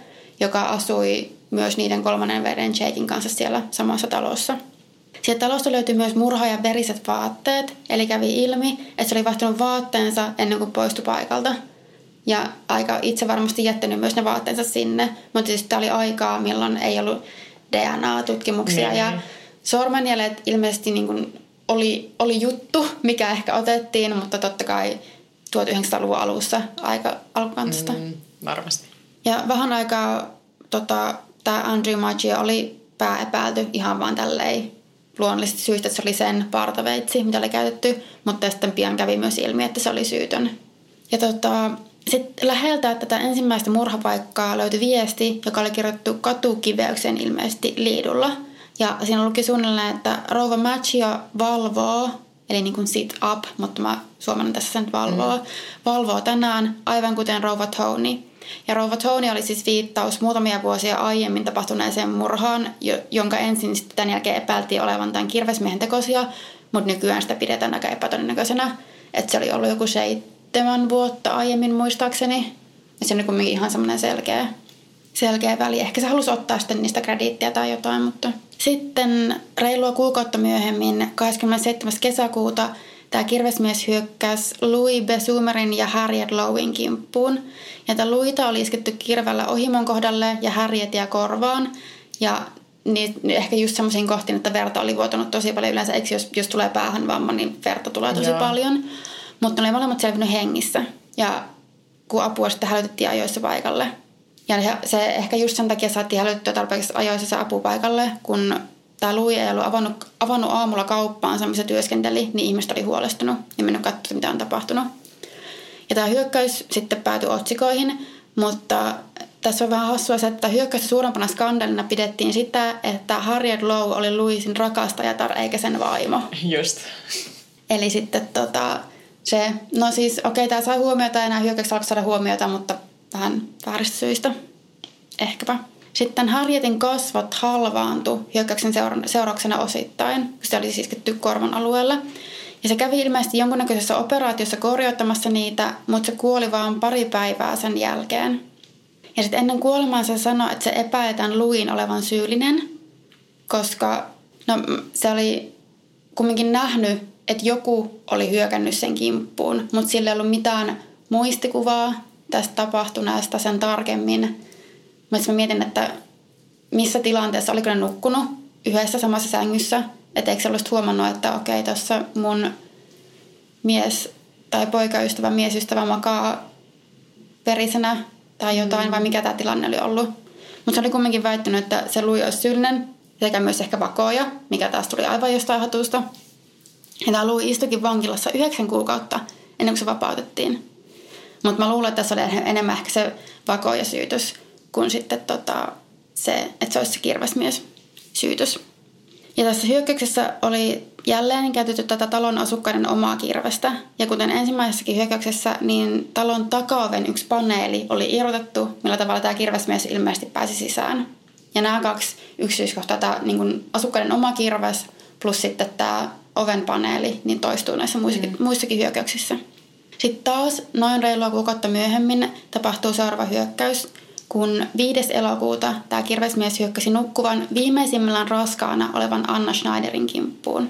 joka asui myös niiden kolmannen veren Jakein kanssa siellä samassa talossa. Sieltä talosta löytyi myös murhaajan veriset vaatteet, eli kävi ilmi, että se oli vaihtunut vaatteensa ennen kuin poistui paikalta. Ja aika itse varmasti jättänyt myös ne vaatteensa sinne, mutta siis tämä oli aikaa, milloin ei ollut DNA-tutkimuksia niin. ja sormenjäljet ilmeisesti niin kuin oli, oli juttu, mikä ehkä otettiin, mutta totta kai 1900-luvun alussa aika alkukantista. Mm, varmasti. Ja vähän aikaa tota, tämä Andrew Maggio oli pääepäilty ihan vaan tälleen luonnollisesti syystä, että se oli sen partaveitsi, mitä oli käytetty, mutta sitten pian kävi myös ilmi, että se oli syytön. Ja tota, sitten läheltä tätä ensimmäistä murhapaikkaa löytyi viesti, joka oli kirjoittu katukiveykseen ilmeisesti liidulla – ja siinä luki suunnilleen, että rouva Machio valvoo, eli niin kuin sit up, mutta mä suomennan tässä sen valvoo, mm. valvoo tänään, aivan kuten rouva Tony. Ja rouva Tony oli siis viittaus muutamia vuosia aiemmin tapahtuneeseen murhaan, jonka ensin sitten tämän jälkeen epäiltiin olevan tämän kirvesmiehen tekosia, mutta nykyään sitä pidetään aika epätodennäköisenä. Että se oli ollut joku seitsemän vuotta aiemmin muistaakseni. Ja se on kuitenkin ihan semmoinen selkeä, selkeä väli. Ehkä se halusi ottaa sitten niistä krediittiä tai jotain, mutta sitten reilua kuukautta myöhemmin, 27. kesäkuuta, tämä kirvesmies hyökkäsi Louis Besumerin ja Harriet Lowin kimppuun. Ja tämä Louita oli isketty kirvellä ohimon kohdalle ja Harrietia korvaan. Ja niin, ehkä just semmoisiin kohtiin, että verta oli vuotanut tosi paljon. Yleensä eikö jos, jos tulee päähän vamma, niin verta tulee tosi Joo. paljon. Mutta ne oli molemmat selvinnyt hengissä. Ja kun apua sitten hälytettiin ajoissa paikalle – ja se ehkä just sen takia saatiin hälyttyä tarpeeksi ajoissa se apupaikalle, kun tämä Lui ei ollut avannut, avannut aamulla kauppaansa, missä työskenteli, niin ihmiset oli huolestunut ja mennyt katsomaan, mitä on tapahtunut. Ja tämä hyökkäys sitten päätyi otsikoihin, mutta tässä on vähän hassua se, että hyökkäystä suurempana skandalina pidettiin sitä, että Harriet Lowe oli Louisin rakastajatar eikä sen vaimo. Just. Eli sitten tota, se, no siis okei, okay, tämä sai huomiota ja nämä hyökkäykset alkoi saada huomiota, mutta vähän vääristä syistä. Ehkäpä. Sitten Harrietin kasvot halvaantu hyökkäyksen seura- seurauksena osittain, kun se oli siis isketty korvan alueella. Ja se kävi ilmeisesti jonkunnäköisessä operaatiossa korjauttamassa niitä, mutta se kuoli vain pari päivää sen jälkeen. Ja sitten ennen kuolemaa se sanoi, että se epäetään Luin olevan syyllinen, koska no, se oli kumminkin nähnyt, että joku oli hyökännyt sen kimppuun, mutta sillä ei ollut mitään muistikuvaa tästä tapahtuneesta sen tarkemmin. Mutta mä mietin, että missä tilanteessa, oliko ne nukkunut yhdessä samassa sängyssä, että eikö se olisi huomannut, että okei, tuossa mun mies tai poikaystävä, miesystävä makaa verisenä tai jotain, mm. vai mikä tämä tilanne oli ollut. Mutta se oli kumminkin väittänyt, että se lui olisi syyllinen sekä myös ehkä vakoja, mikä taas tuli aivan jostain hatusta. Ja tämä lui istukin vankilassa yhdeksän kuukautta ennen kuin se vapautettiin. Mutta mä luulen, että tässä oli enemmän ehkä se vakoja syytys kuin sitten tota, se, että se olisi se kirvesmies syytys. Ja tässä hyökkäyksessä oli jälleen käytetty tätä talon asukkaiden omaa kirvestä. Ja kuten ensimmäisessäkin hyökkäyksessä, niin talon takaoven yksi paneeli oli irrotettu, millä tavalla tämä kirvesmies ilmeisesti pääsi sisään. Ja nämä kaksi yksityiskohtaa, tämä niin asukkaiden oma kirves plus sitten tämä oven paneeli, niin toistuu näissä muissakin, mm. muissakin hyökkäyksissä. Sitten taas noin reilua kuukautta myöhemmin tapahtuu seuraava hyökkäys, kun 5. elokuuta tämä kirvesmies hyökkäsi nukkuvan viimeisimmillään raskaana olevan Anna Schneiderin kimppuun.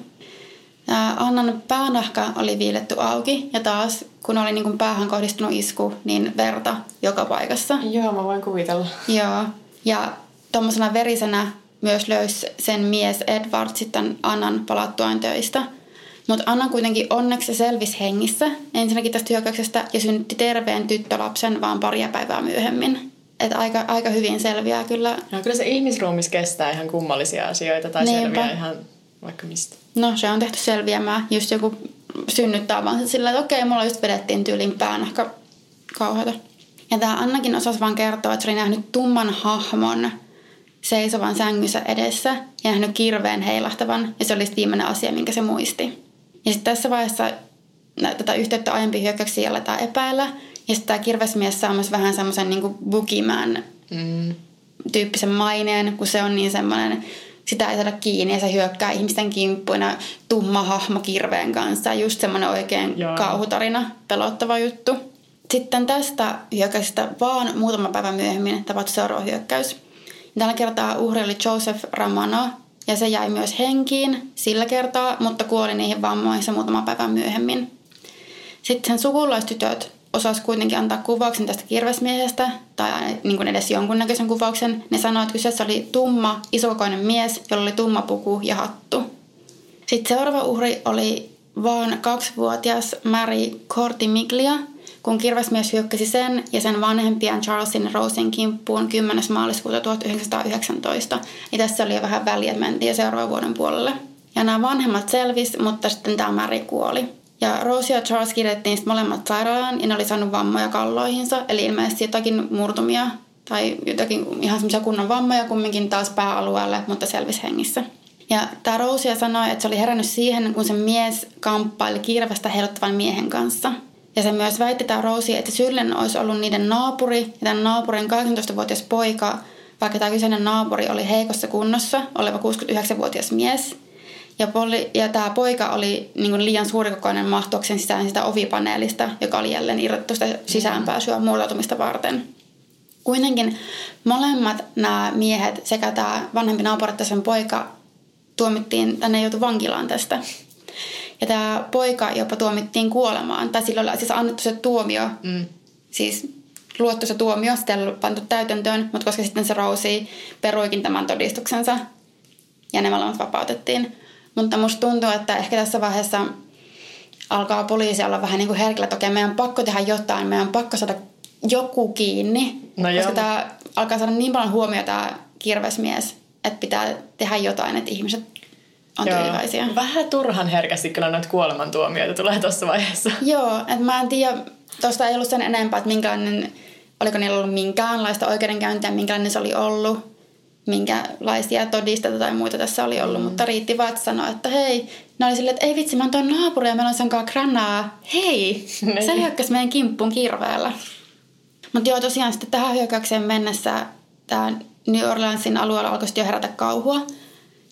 Annan päänahka oli viiletty auki ja taas kun oli niin kuin päähän kohdistunut isku, niin verta joka paikassa. Joo, mä voin kuvitella. Joo. Ja tuommoisena verisenä myös löysi sen mies Edward sitten Annan palattuaan töistä. Mutta Anna kuitenkin onneksi selvisi hengissä ensinnäkin tästä hyökkäyksestä ja synnytti terveen tyttölapsen vaan paria päivää myöhemmin. Että aika, aika hyvin selviää kyllä. No kyllä se ihmisruumis kestää ihan kummallisia asioita tai Niinpä. selviää ihan vaikka mistä. No se on tehty selviämään. Just joku synnyttää vaan sillä, että okei, mulla just vedettiin tyylin pään ehkä kauheata. Ja tämä Annakin osasi vaan kertoa, että se oli nähnyt tumman hahmon seisovan sängyssä edessä ja nähnyt kirveen heilahtavan. Ja se oli viimeinen asia, minkä se muisti. Ja sitten tässä vaiheessa tätä yhteyttä aiempi hyökkäyksiä aletaan epäillä. Ja sitten tämä kirvesmies saa myös vähän semmoisen niin bukiman mm. tyyppisen maineen, kun se on niin semmoinen sitä ei saada kiinni ja se hyökkää ihmisten kimppuina tumma hahmo kirveen kanssa. Just semmoinen oikein Joo. kauhutarina, pelottava juttu. Sitten tästä hyökkäystä vaan muutama päivä myöhemmin tapahtui seuraava hyökkäys. Tällä kertaa uhri oli Joseph Ramano ja se jäi myös henkiin sillä kertaa, mutta kuoli niihin vammoihin muutama päivä myöhemmin. Sitten sen sukulaistytöt osas kuitenkin antaa kuvauksen tästä kirvesmiehestä, tai niin kuin edes jonkunnäköisen kuvauksen. Ne sanoivat, että kyseessä oli tumma, isokoinen mies, jolla oli tumma puku ja hattu. Sitten seuraava uhri oli vaan kaksivuotias Mary Cortimiglia, kun kirvesmies hyökkäsi sen ja sen vanhempien Charlesin Rosen kimppuun 10. maaliskuuta 1919. Ja tässä oli jo vähän väliä, mentiin seuraavan vuoden puolelle. Ja nämä vanhemmat selvisi, mutta sitten tämä Mary kuoli. Ja Rose ja Charles kirjattiin sitten molemmat sairaalaan ja ne oli saanut vammoja kalloihinsa, eli ilmeisesti jotakin murtumia tai jotakin ihan semmoisia kunnon vammoja kumminkin taas pääalueelle, mutta selvisi hengissä. Ja tämä Rosia sanoi, että se oli herännyt siihen, kun se mies kamppaili kirvestä heiluttavan miehen kanssa. Ja se myös väitti tämä Rosi, että syyllinen olisi ollut niiden naapuri ja tämän naapurin 18-vuotias poika, vaikka tämä kyseinen naapuri oli heikossa kunnossa, oleva 69-vuotias mies – ja, poli, ja tämä poika oli niin kuin liian suurikokoinen mahtuakseen sisään sitä ovipaneelista, joka oli jälleen irrottu sitä sisäänpääsyä muotoutumista varten. Kuitenkin molemmat nämä miehet sekä tämä vanhempi naapurittaisen poika tuomittiin, tänne joutui vankilaan tästä. Ja tämä poika jopa tuomittiin kuolemaan. Tai sillä oli siis annettu se tuomio, mm. siis luottu se tuomio, sitä ei ollut pantu täytäntöön, mutta koska sitten se Rosie peruikin tämän todistuksensa ja ne molemmat vapautettiin, mutta musta tuntuu, että ehkä tässä vaiheessa alkaa poliisi olla vähän niin kuin herkillä, että okei, meidän on pakko tehdä jotain, meidän on pakko saada joku kiinni. No koska tämä alkaa saada niin paljon huomiota tämä kirvesmies, että pitää tehdä jotain, että ihmiset on Joo. tyytyväisiä. Vähän turhan herkästi kyllä noita kuolemantuomioita tulee tuossa vaiheessa. Joo, että mä en tiedä, tuosta ei ollut sen enempää, että minkälainen, oliko niillä ollut minkäänlaista oikeudenkäyntiä, minkälainen se oli ollut minkälaisia todisteita tai muita tässä oli ollut, mm. mutta riitti vaan, että sanoi, että hei, ne oli silleen, että ei vitsi, mä oon tuon naapuri ja meillä on sankaa granaa. Hei, niin. se hyökkäsi meidän kimppuun kirveellä. Mutta joo, tosiaan sitten tähän hyökkäykseen mennessä tämä New Orleansin alueella alkoi jo herätä kauhua.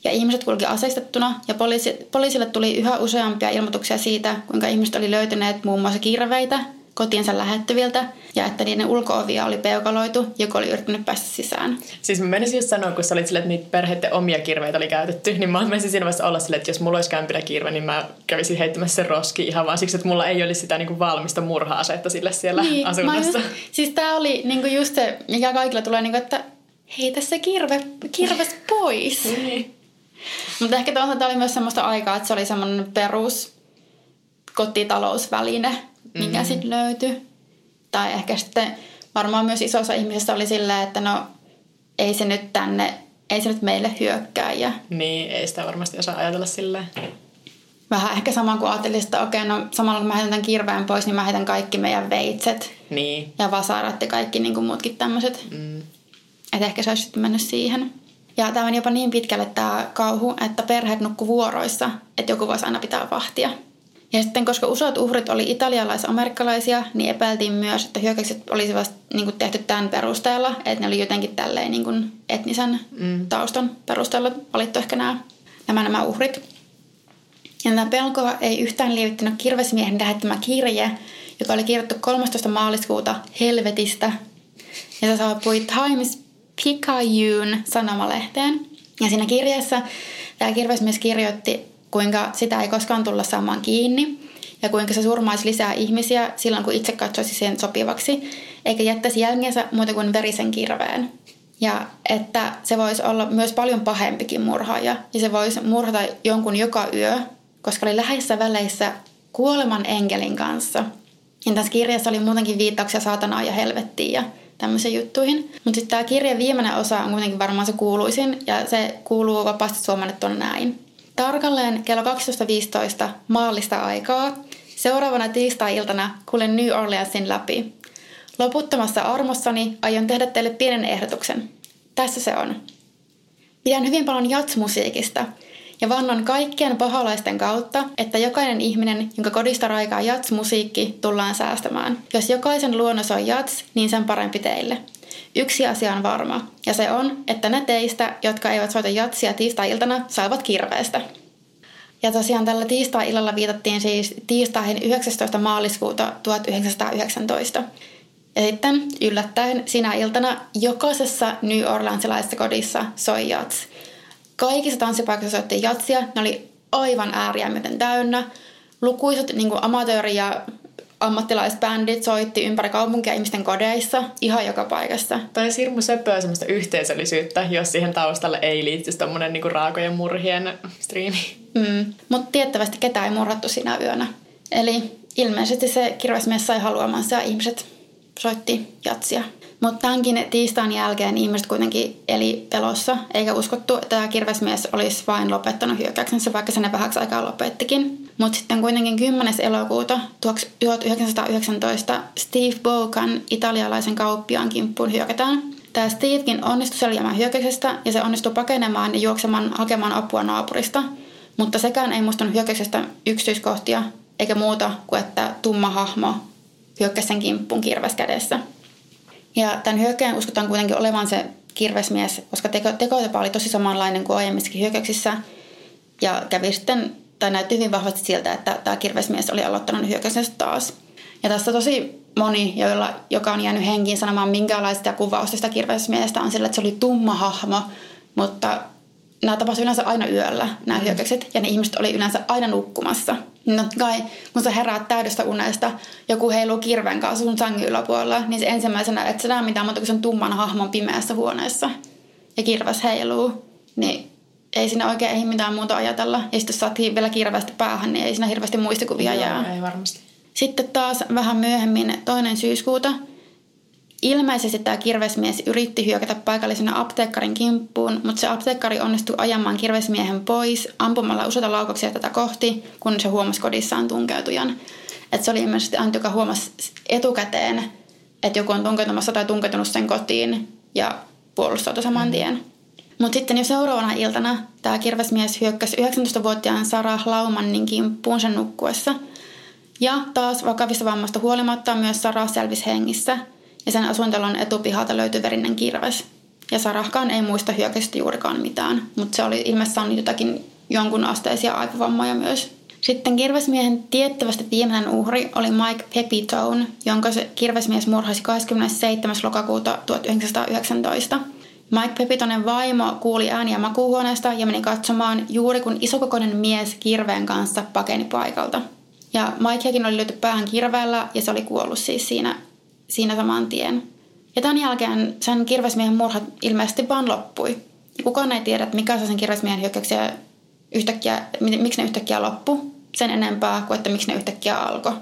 Ja ihmiset kulki aseistettuna ja poliisi, poliisille tuli yhä useampia ilmoituksia siitä, kuinka ihmiset oli löytäneet muun muassa kirveitä kotiensa lähettyviltä ja että niiden ulkoovia oli peukaloitu, joku oli yrittänyt päästä sisään. Siis mä menisin just sanoa, kun sä olit silleen, että niitä perheiden omia kirveitä oli käytetty, niin mä menisin siinä vaiheessa olla silleen, että jos mulla olisi kämpillä kirve, niin mä kävisin heittämässä sen roski ihan vaan siksi, että mulla ei olisi sitä niinku valmista murha-asetta sille siellä niin, asunnossa. Just, siis tää oli niinku just se, mikä kaikilla tulee, niinku, että heitä se kirve, kirves pois. niin. Mutta ehkä tuossa oli myös semmoista aikaa, että se oli semmoinen perus kotitalousväline, mikä mm-hmm. sitten löytyi. Tai ehkä sitten varmaan myös isossa ihmisessä oli silleen, että no ei se nyt tänne, ei se nyt meille hyökkää. Ja niin, ei sitä varmasti osaa ajatella silleen. Vähän ehkä sama kuin ajattelin, että okei, no samalla kun mä heitän kirveen pois, niin mä heitän kaikki meidän veitset. Niin. Ja vasarat ja kaikki niin kuin muutkin tämmöiset. Mm. Että ehkä se olisi sitten mennyt siihen. Ja tämä meni jopa niin pitkälle tämä kauhu, että perheet nukku vuoroissa, että joku voisi aina pitää vahtia. Ja sitten koska useat uhrit oli italialais-amerikkalaisia, niin epäiltiin myös, että hyökkäykset olisivat niin kuin tehty tämän perusteella, että ne oli jotenkin tälleen niin kuin etnisen mm. taustan perusteella valittu ehkä nämä, nämä, nämä uhrit. Ja nämä pelkoa ei yhtään lievittänyt kirvesmiehen lähettämä kirje, joka oli kirjoittu 13. maaliskuuta helvetistä. Ja se saapui Times Picayune sanomalehteen. Ja siinä kirjeessä tämä kirvesmies kirjoitti, kuinka sitä ei koskaan tulla saamaan kiinni ja kuinka se surmaisi lisää ihmisiä silloin, kun itse katsoisi sen sopivaksi, eikä jättäisi jälkensä muuta kuin verisen kirveen. Ja että se voisi olla myös paljon pahempikin murhaaja ja se voisi murhata jonkun joka yö, koska oli läheisissä väleissä kuoleman enkelin kanssa. Ja tässä kirjassa oli muutenkin viittauksia saatanaa ja helvettiin ja tämmöisiin juttuihin. Mutta sitten tämä kirjan viimeinen osa on kuitenkin varmaan se kuuluisin ja se kuuluu vapaasti suomennettuna näin. Tarkalleen kello 12.15 maallista aikaa seuraavana tiistai-iltana kuulen New Orleansin läpi. Loputtomassa armossani aion tehdä teille pienen ehdotuksen. Tässä se on. Pidän hyvin paljon jatsmusiikista – ja vannon kaikkien paholaisten kautta, että jokainen ihminen, jonka kodista raikaa jats-musiikki, tullaan säästämään. Jos jokaisen luonnos on jats, niin sen parempi teille. Yksi asia on varma, ja se on, että ne teistä, jotka eivät soita jatsia tiistai-iltana, saavat kirveestä. Ja tosiaan tällä tiistai-illalla viitattiin siis tiistaihin 19. maaliskuuta 1919. Ja sitten yllättäen sinä iltana jokaisessa New Orleansilaisessa kodissa soi jats. Kaikissa tanssipaikoissa soitti jatsia. Ne oli aivan ääriämmöten täynnä. Lukuisat niin amatööri- ja ammattilaisbändit soitti ympäri kaupunkia ihmisten kodeissa, ihan joka paikassa. Toi on hirmu söpöä semmoista yhteisöllisyyttä, jos siihen taustalle ei liittyisi tommonen niinku raakojen murhien striimi. Mm. Mutta tiettävästi ketään ei murrattu siinä yönä. Eli ilmeisesti se kirvesmies sai haluamansa ja ihmiset soitti jatsia. Mutta tämänkin tiistain jälkeen ihmiset kuitenkin eli pelossa, eikä uskottu, että tämä kirvesmies olisi vain lopettanut hyökkäyksensä, vaikka sen vähäksi aikaa lopettikin. Mutta sitten kuitenkin 10. elokuuta 1919 Steve Bogan italialaisen kauppiaan kimppuun hyökätään. Tämä Stevekin onnistui selviämään hyökkäyksestä ja se onnistui pakenemaan ja juoksemaan hakemaan apua naapurista. Mutta sekään ei muistanut hyökkäyksestä yksityiskohtia eikä muuta kuin että tumma hahmo hyökkäsi sen kimppuun kirves kädessä. Ja tämän hyökkäjän uskotaan kuitenkin olevan se kirvesmies, koska teko, tekotapa oli tosi samanlainen kuin aiemmissakin hyökkäyksissä. Ja kävi sitten, tai näytti hyvin vahvasti siltä, että tämä kirvesmies oli aloittanut hyökkäyksensä taas. Ja tässä tosi moni, joilla, joka on jäänyt henkiin sanomaan minkälaista kuvausta sitä kirvesmiestä on sillä, että se oli tumma hahmo, mutta nämä tapasivat yleensä aina yöllä, nämä mm. hyökkäykset, ja ne ihmiset oli yleensä aina nukkumassa. No kai, kun sä heräät täydestä unesta, joku heiluu kirven kanssa sun sängyn yläpuolella, niin se ensimmäisenä, että sä näe mitään muuta kuin sen tumman hahmon pimeässä huoneessa. Ja kirves heiluu, niin ei siinä oikein ei mitään muuta ajatella. Ja sitten jos saat vielä kirvestä päähän, niin ei siinä hirveästi muistikuvia Joo, jää. ei varmasti. Sitten taas vähän myöhemmin, toinen syyskuuta, Ilmeisesti tämä kirvesmies yritti hyökätä paikallisena apteekkarin kimppuun, mutta se apteekkari onnistui ajamaan kirvesmiehen pois ampumalla useita laukauksia tätä kohti, kun se huomasi kodissaan tunkeutujan. Et se oli ilmeisesti Antti, joka huomasi etukäteen, että joku on tunkeutumassa tai tunkeutunut sen kotiin ja puolustautui saman mm. tien. Mutta sitten jo seuraavana iltana tämä kirvesmies hyökkäsi 19-vuotiaan Sarah Laumannin kimppuun sen nukkuessa. Ja taas vakavista vammasta huolimatta myös Sarah selvisi hengissä – ja sen asuintalon etupihalta löytyi verinen kirves. Ja Sarahkaan ei muista hyökkäystä juurikaan mitään, mutta se oli ilmeisesti saanut jotakin jonkun asteisia aivovammoja myös. Sitten kirvesmiehen tiettävästi viimeinen uhri oli Mike Pepitone, jonka se kirvesmies murhasi 27. lokakuuta 1919. Mike Pepitonen vaimo kuuli ääniä makuuhuoneesta ja meni katsomaan juuri kun isokokoinen mies kirveen kanssa pakeni paikalta. Ja Mikeakin oli lyöty päähän kirveellä ja se oli kuollut siis siinä, siinä saman tien. Ja tämän jälkeen sen kirvesmiehen murha ilmeisesti vaan loppui. Kukaan ei tiedä, mikä se sen kirvesmiehen hyökkäyksiä yhtäkkiä, miksi ne yhtäkkiä loppu sen enempää kuin että miksi ne yhtäkkiä alkoi.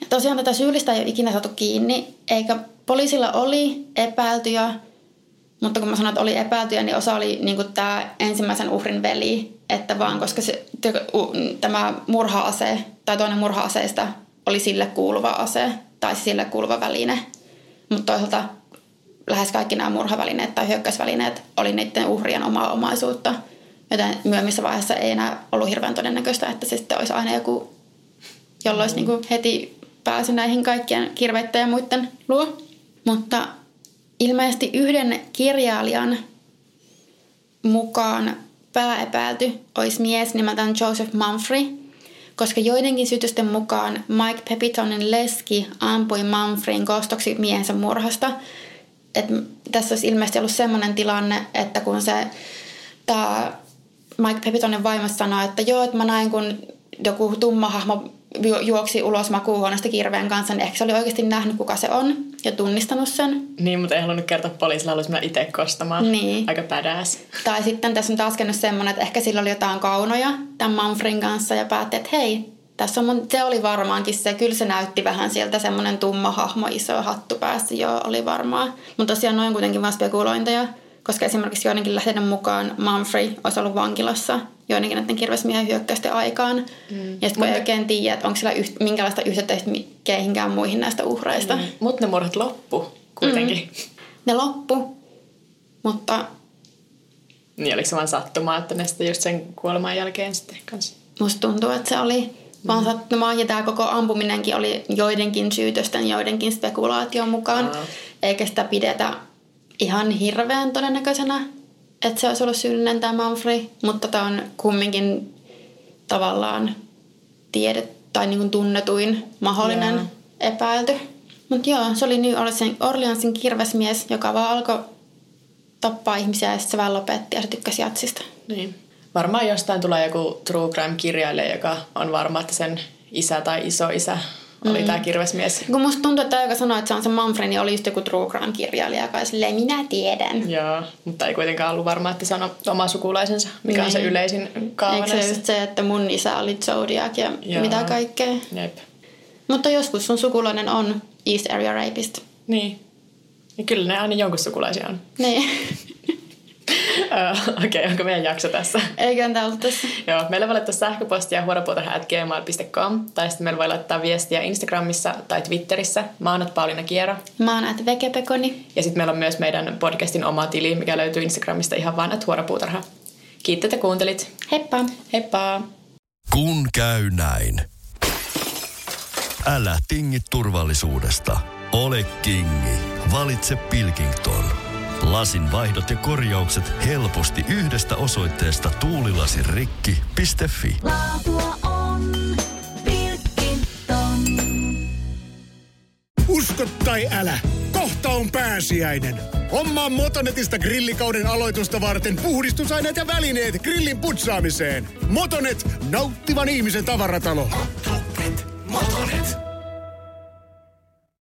Ja tosiaan tätä syyllistä ei ole ikinä saatu kiinni, eikä poliisilla oli epäiltyjä, mutta kun mä sanoin, että oli epäiltyjä, niin osa oli niin tämä ensimmäisen uhrin veli, että vaan koska se, tämä murha-ase tai toinen murha-aseista oli sille kuuluva ase tai sille kuuluva väline. Mutta toisaalta lähes kaikki nämä murhavälineet tai hyökkäysvälineet oli niiden uhrien omaa omaisuutta. Joten myöhemmissä vaiheessa ei enää ollut hirveän todennäköistä, että se sitten olisi aina joku, jolla olisi niin heti pääsy näihin kaikkien kirveitten ja muiden luo. Mutta ilmeisesti yhden kirjailijan mukaan pääepäilty olisi mies nimeltään Joseph Mumfrey, koska joidenkin syytösten mukaan Mike Pepitonin leski ampui Mumfreyn kostoksi miehensä murhasta. Et tässä olisi ilmeisesti ollut sellainen tilanne, että kun se tämä Mike Pepitonin vaimo sanoi, että joo, että mä näin kun joku tumma hahmo juoksi ulos makuuhuoneesta kirveen kanssa, niin ehkä se oli oikeasti nähnyt, kuka se on ja tunnistanut sen. Niin, mutta ei halunnut kertoa poliisille, haluaisi mennä itse kostamaan. Niin. Aika badass. Tai sitten tässä on taas käynyt semmoinen, että ehkä sillä oli jotain kaunoja tämän Manfrin kanssa ja päätti, että hei, tässä on mun, se oli varmaankin se, kyllä se näytti vähän sieltä semmoinen tumma hahmo, iso hattu päässä, joo, oli varmaan. Mutta tosiaan noin kuitenkin vaan spekulointeja koska esimerkiksi joidenkin lähteiden mukaan Mumfrey olisi ollut vankilassa joidenkin näiden kirvesmiehen hyökkäysten aikaan. Mm. Ja sitten kun ei oikein tiedä, että onko sillä yht, minkälaista yhteyttä keihinkään muihin näistä uhreista. Mm. Mutta ne murhat loppu kuitenkin. Mm. Ne loppu, mutta... Niin oliko se vaan sattumaa, että ne sitten just sen kuoleman jälkeen sitten kanssa? Musta tuntuu, että se oli vaan mm. sattumaa ja tämä koko ampuminenkin oli joidenkin syytösten, joidenkin spekulaation mukaan. Mm. Eikä sitä pidetä ihan hirveän todennäköisenä, että se olisi ollut syyllinen tämä Manfrey, mutta tämä on kumminkin tavallaan tiede tai niin kuin tunnetuin mahdollinen yeah. epäilty. Mutta joo, se oli New Orleansin kirvesmies, joka vaan alkoi tappaa ihmisiä ja sitten se vaan lopetti ja se tykkäsi jatsista. Niin. Varmaan jostain tulee joku true crime-kirjailija, joka on varma, että sen isä tai iso isä oli mm. tämä kirvesmies. Kun musta tuntuu, että joka sanoi, että se on se Manfred, niin oli just joku True Crime-kirjailija, joka silleen, minä tiedän. Joo, mutta ei kuitenkaan ollut varma, että se on oma sukulaisensa, mikä niin. on se niin. yleisin kaava Eikö se just se, että mun isä oli Zodiac ja Joo. mitä kaikkea. Jep. Mutta joskus sun sukulainen on East Area Rapist. Niin. Ja kyllä ne aina jonkun sukulaisia on. Niin. Okei, okay, onko meidän jakso tässä? Eikö tämä ollut tässä? Joo, meillä voi laittaa sähköpostia huoropuutarha.gmail.com tai sitten meillä voi laittaa viestiä Instagramissa tai Twitterissä. Mä oon Pauliina Kiera. Mä oon Vekepekoni. Ja sitten meillä on myös meidän podcastin oma tili, mikä löytyy Instagramista ihan vaan että huoropuutarha. Kiitos, että kuuntelit. Heippa. Heippa. Kun käy näin. Älä tingi turvallisuudesta. Ole kingi. Valitse Pilkington. Lasin vaihdot ja korjaukset helposti yhdestä osoitteesta tuulilasirikki.fi. Laatua on Pilkington. Usko tai älä, kohta on pääsiäinen. Hommaa Motonetista grillikauden aloitusta varten puhdistusaineet ja välineet grillin putsaamiseen. Motonet, nauttivan ihmisen tavaratalo. Motonet. Motonet.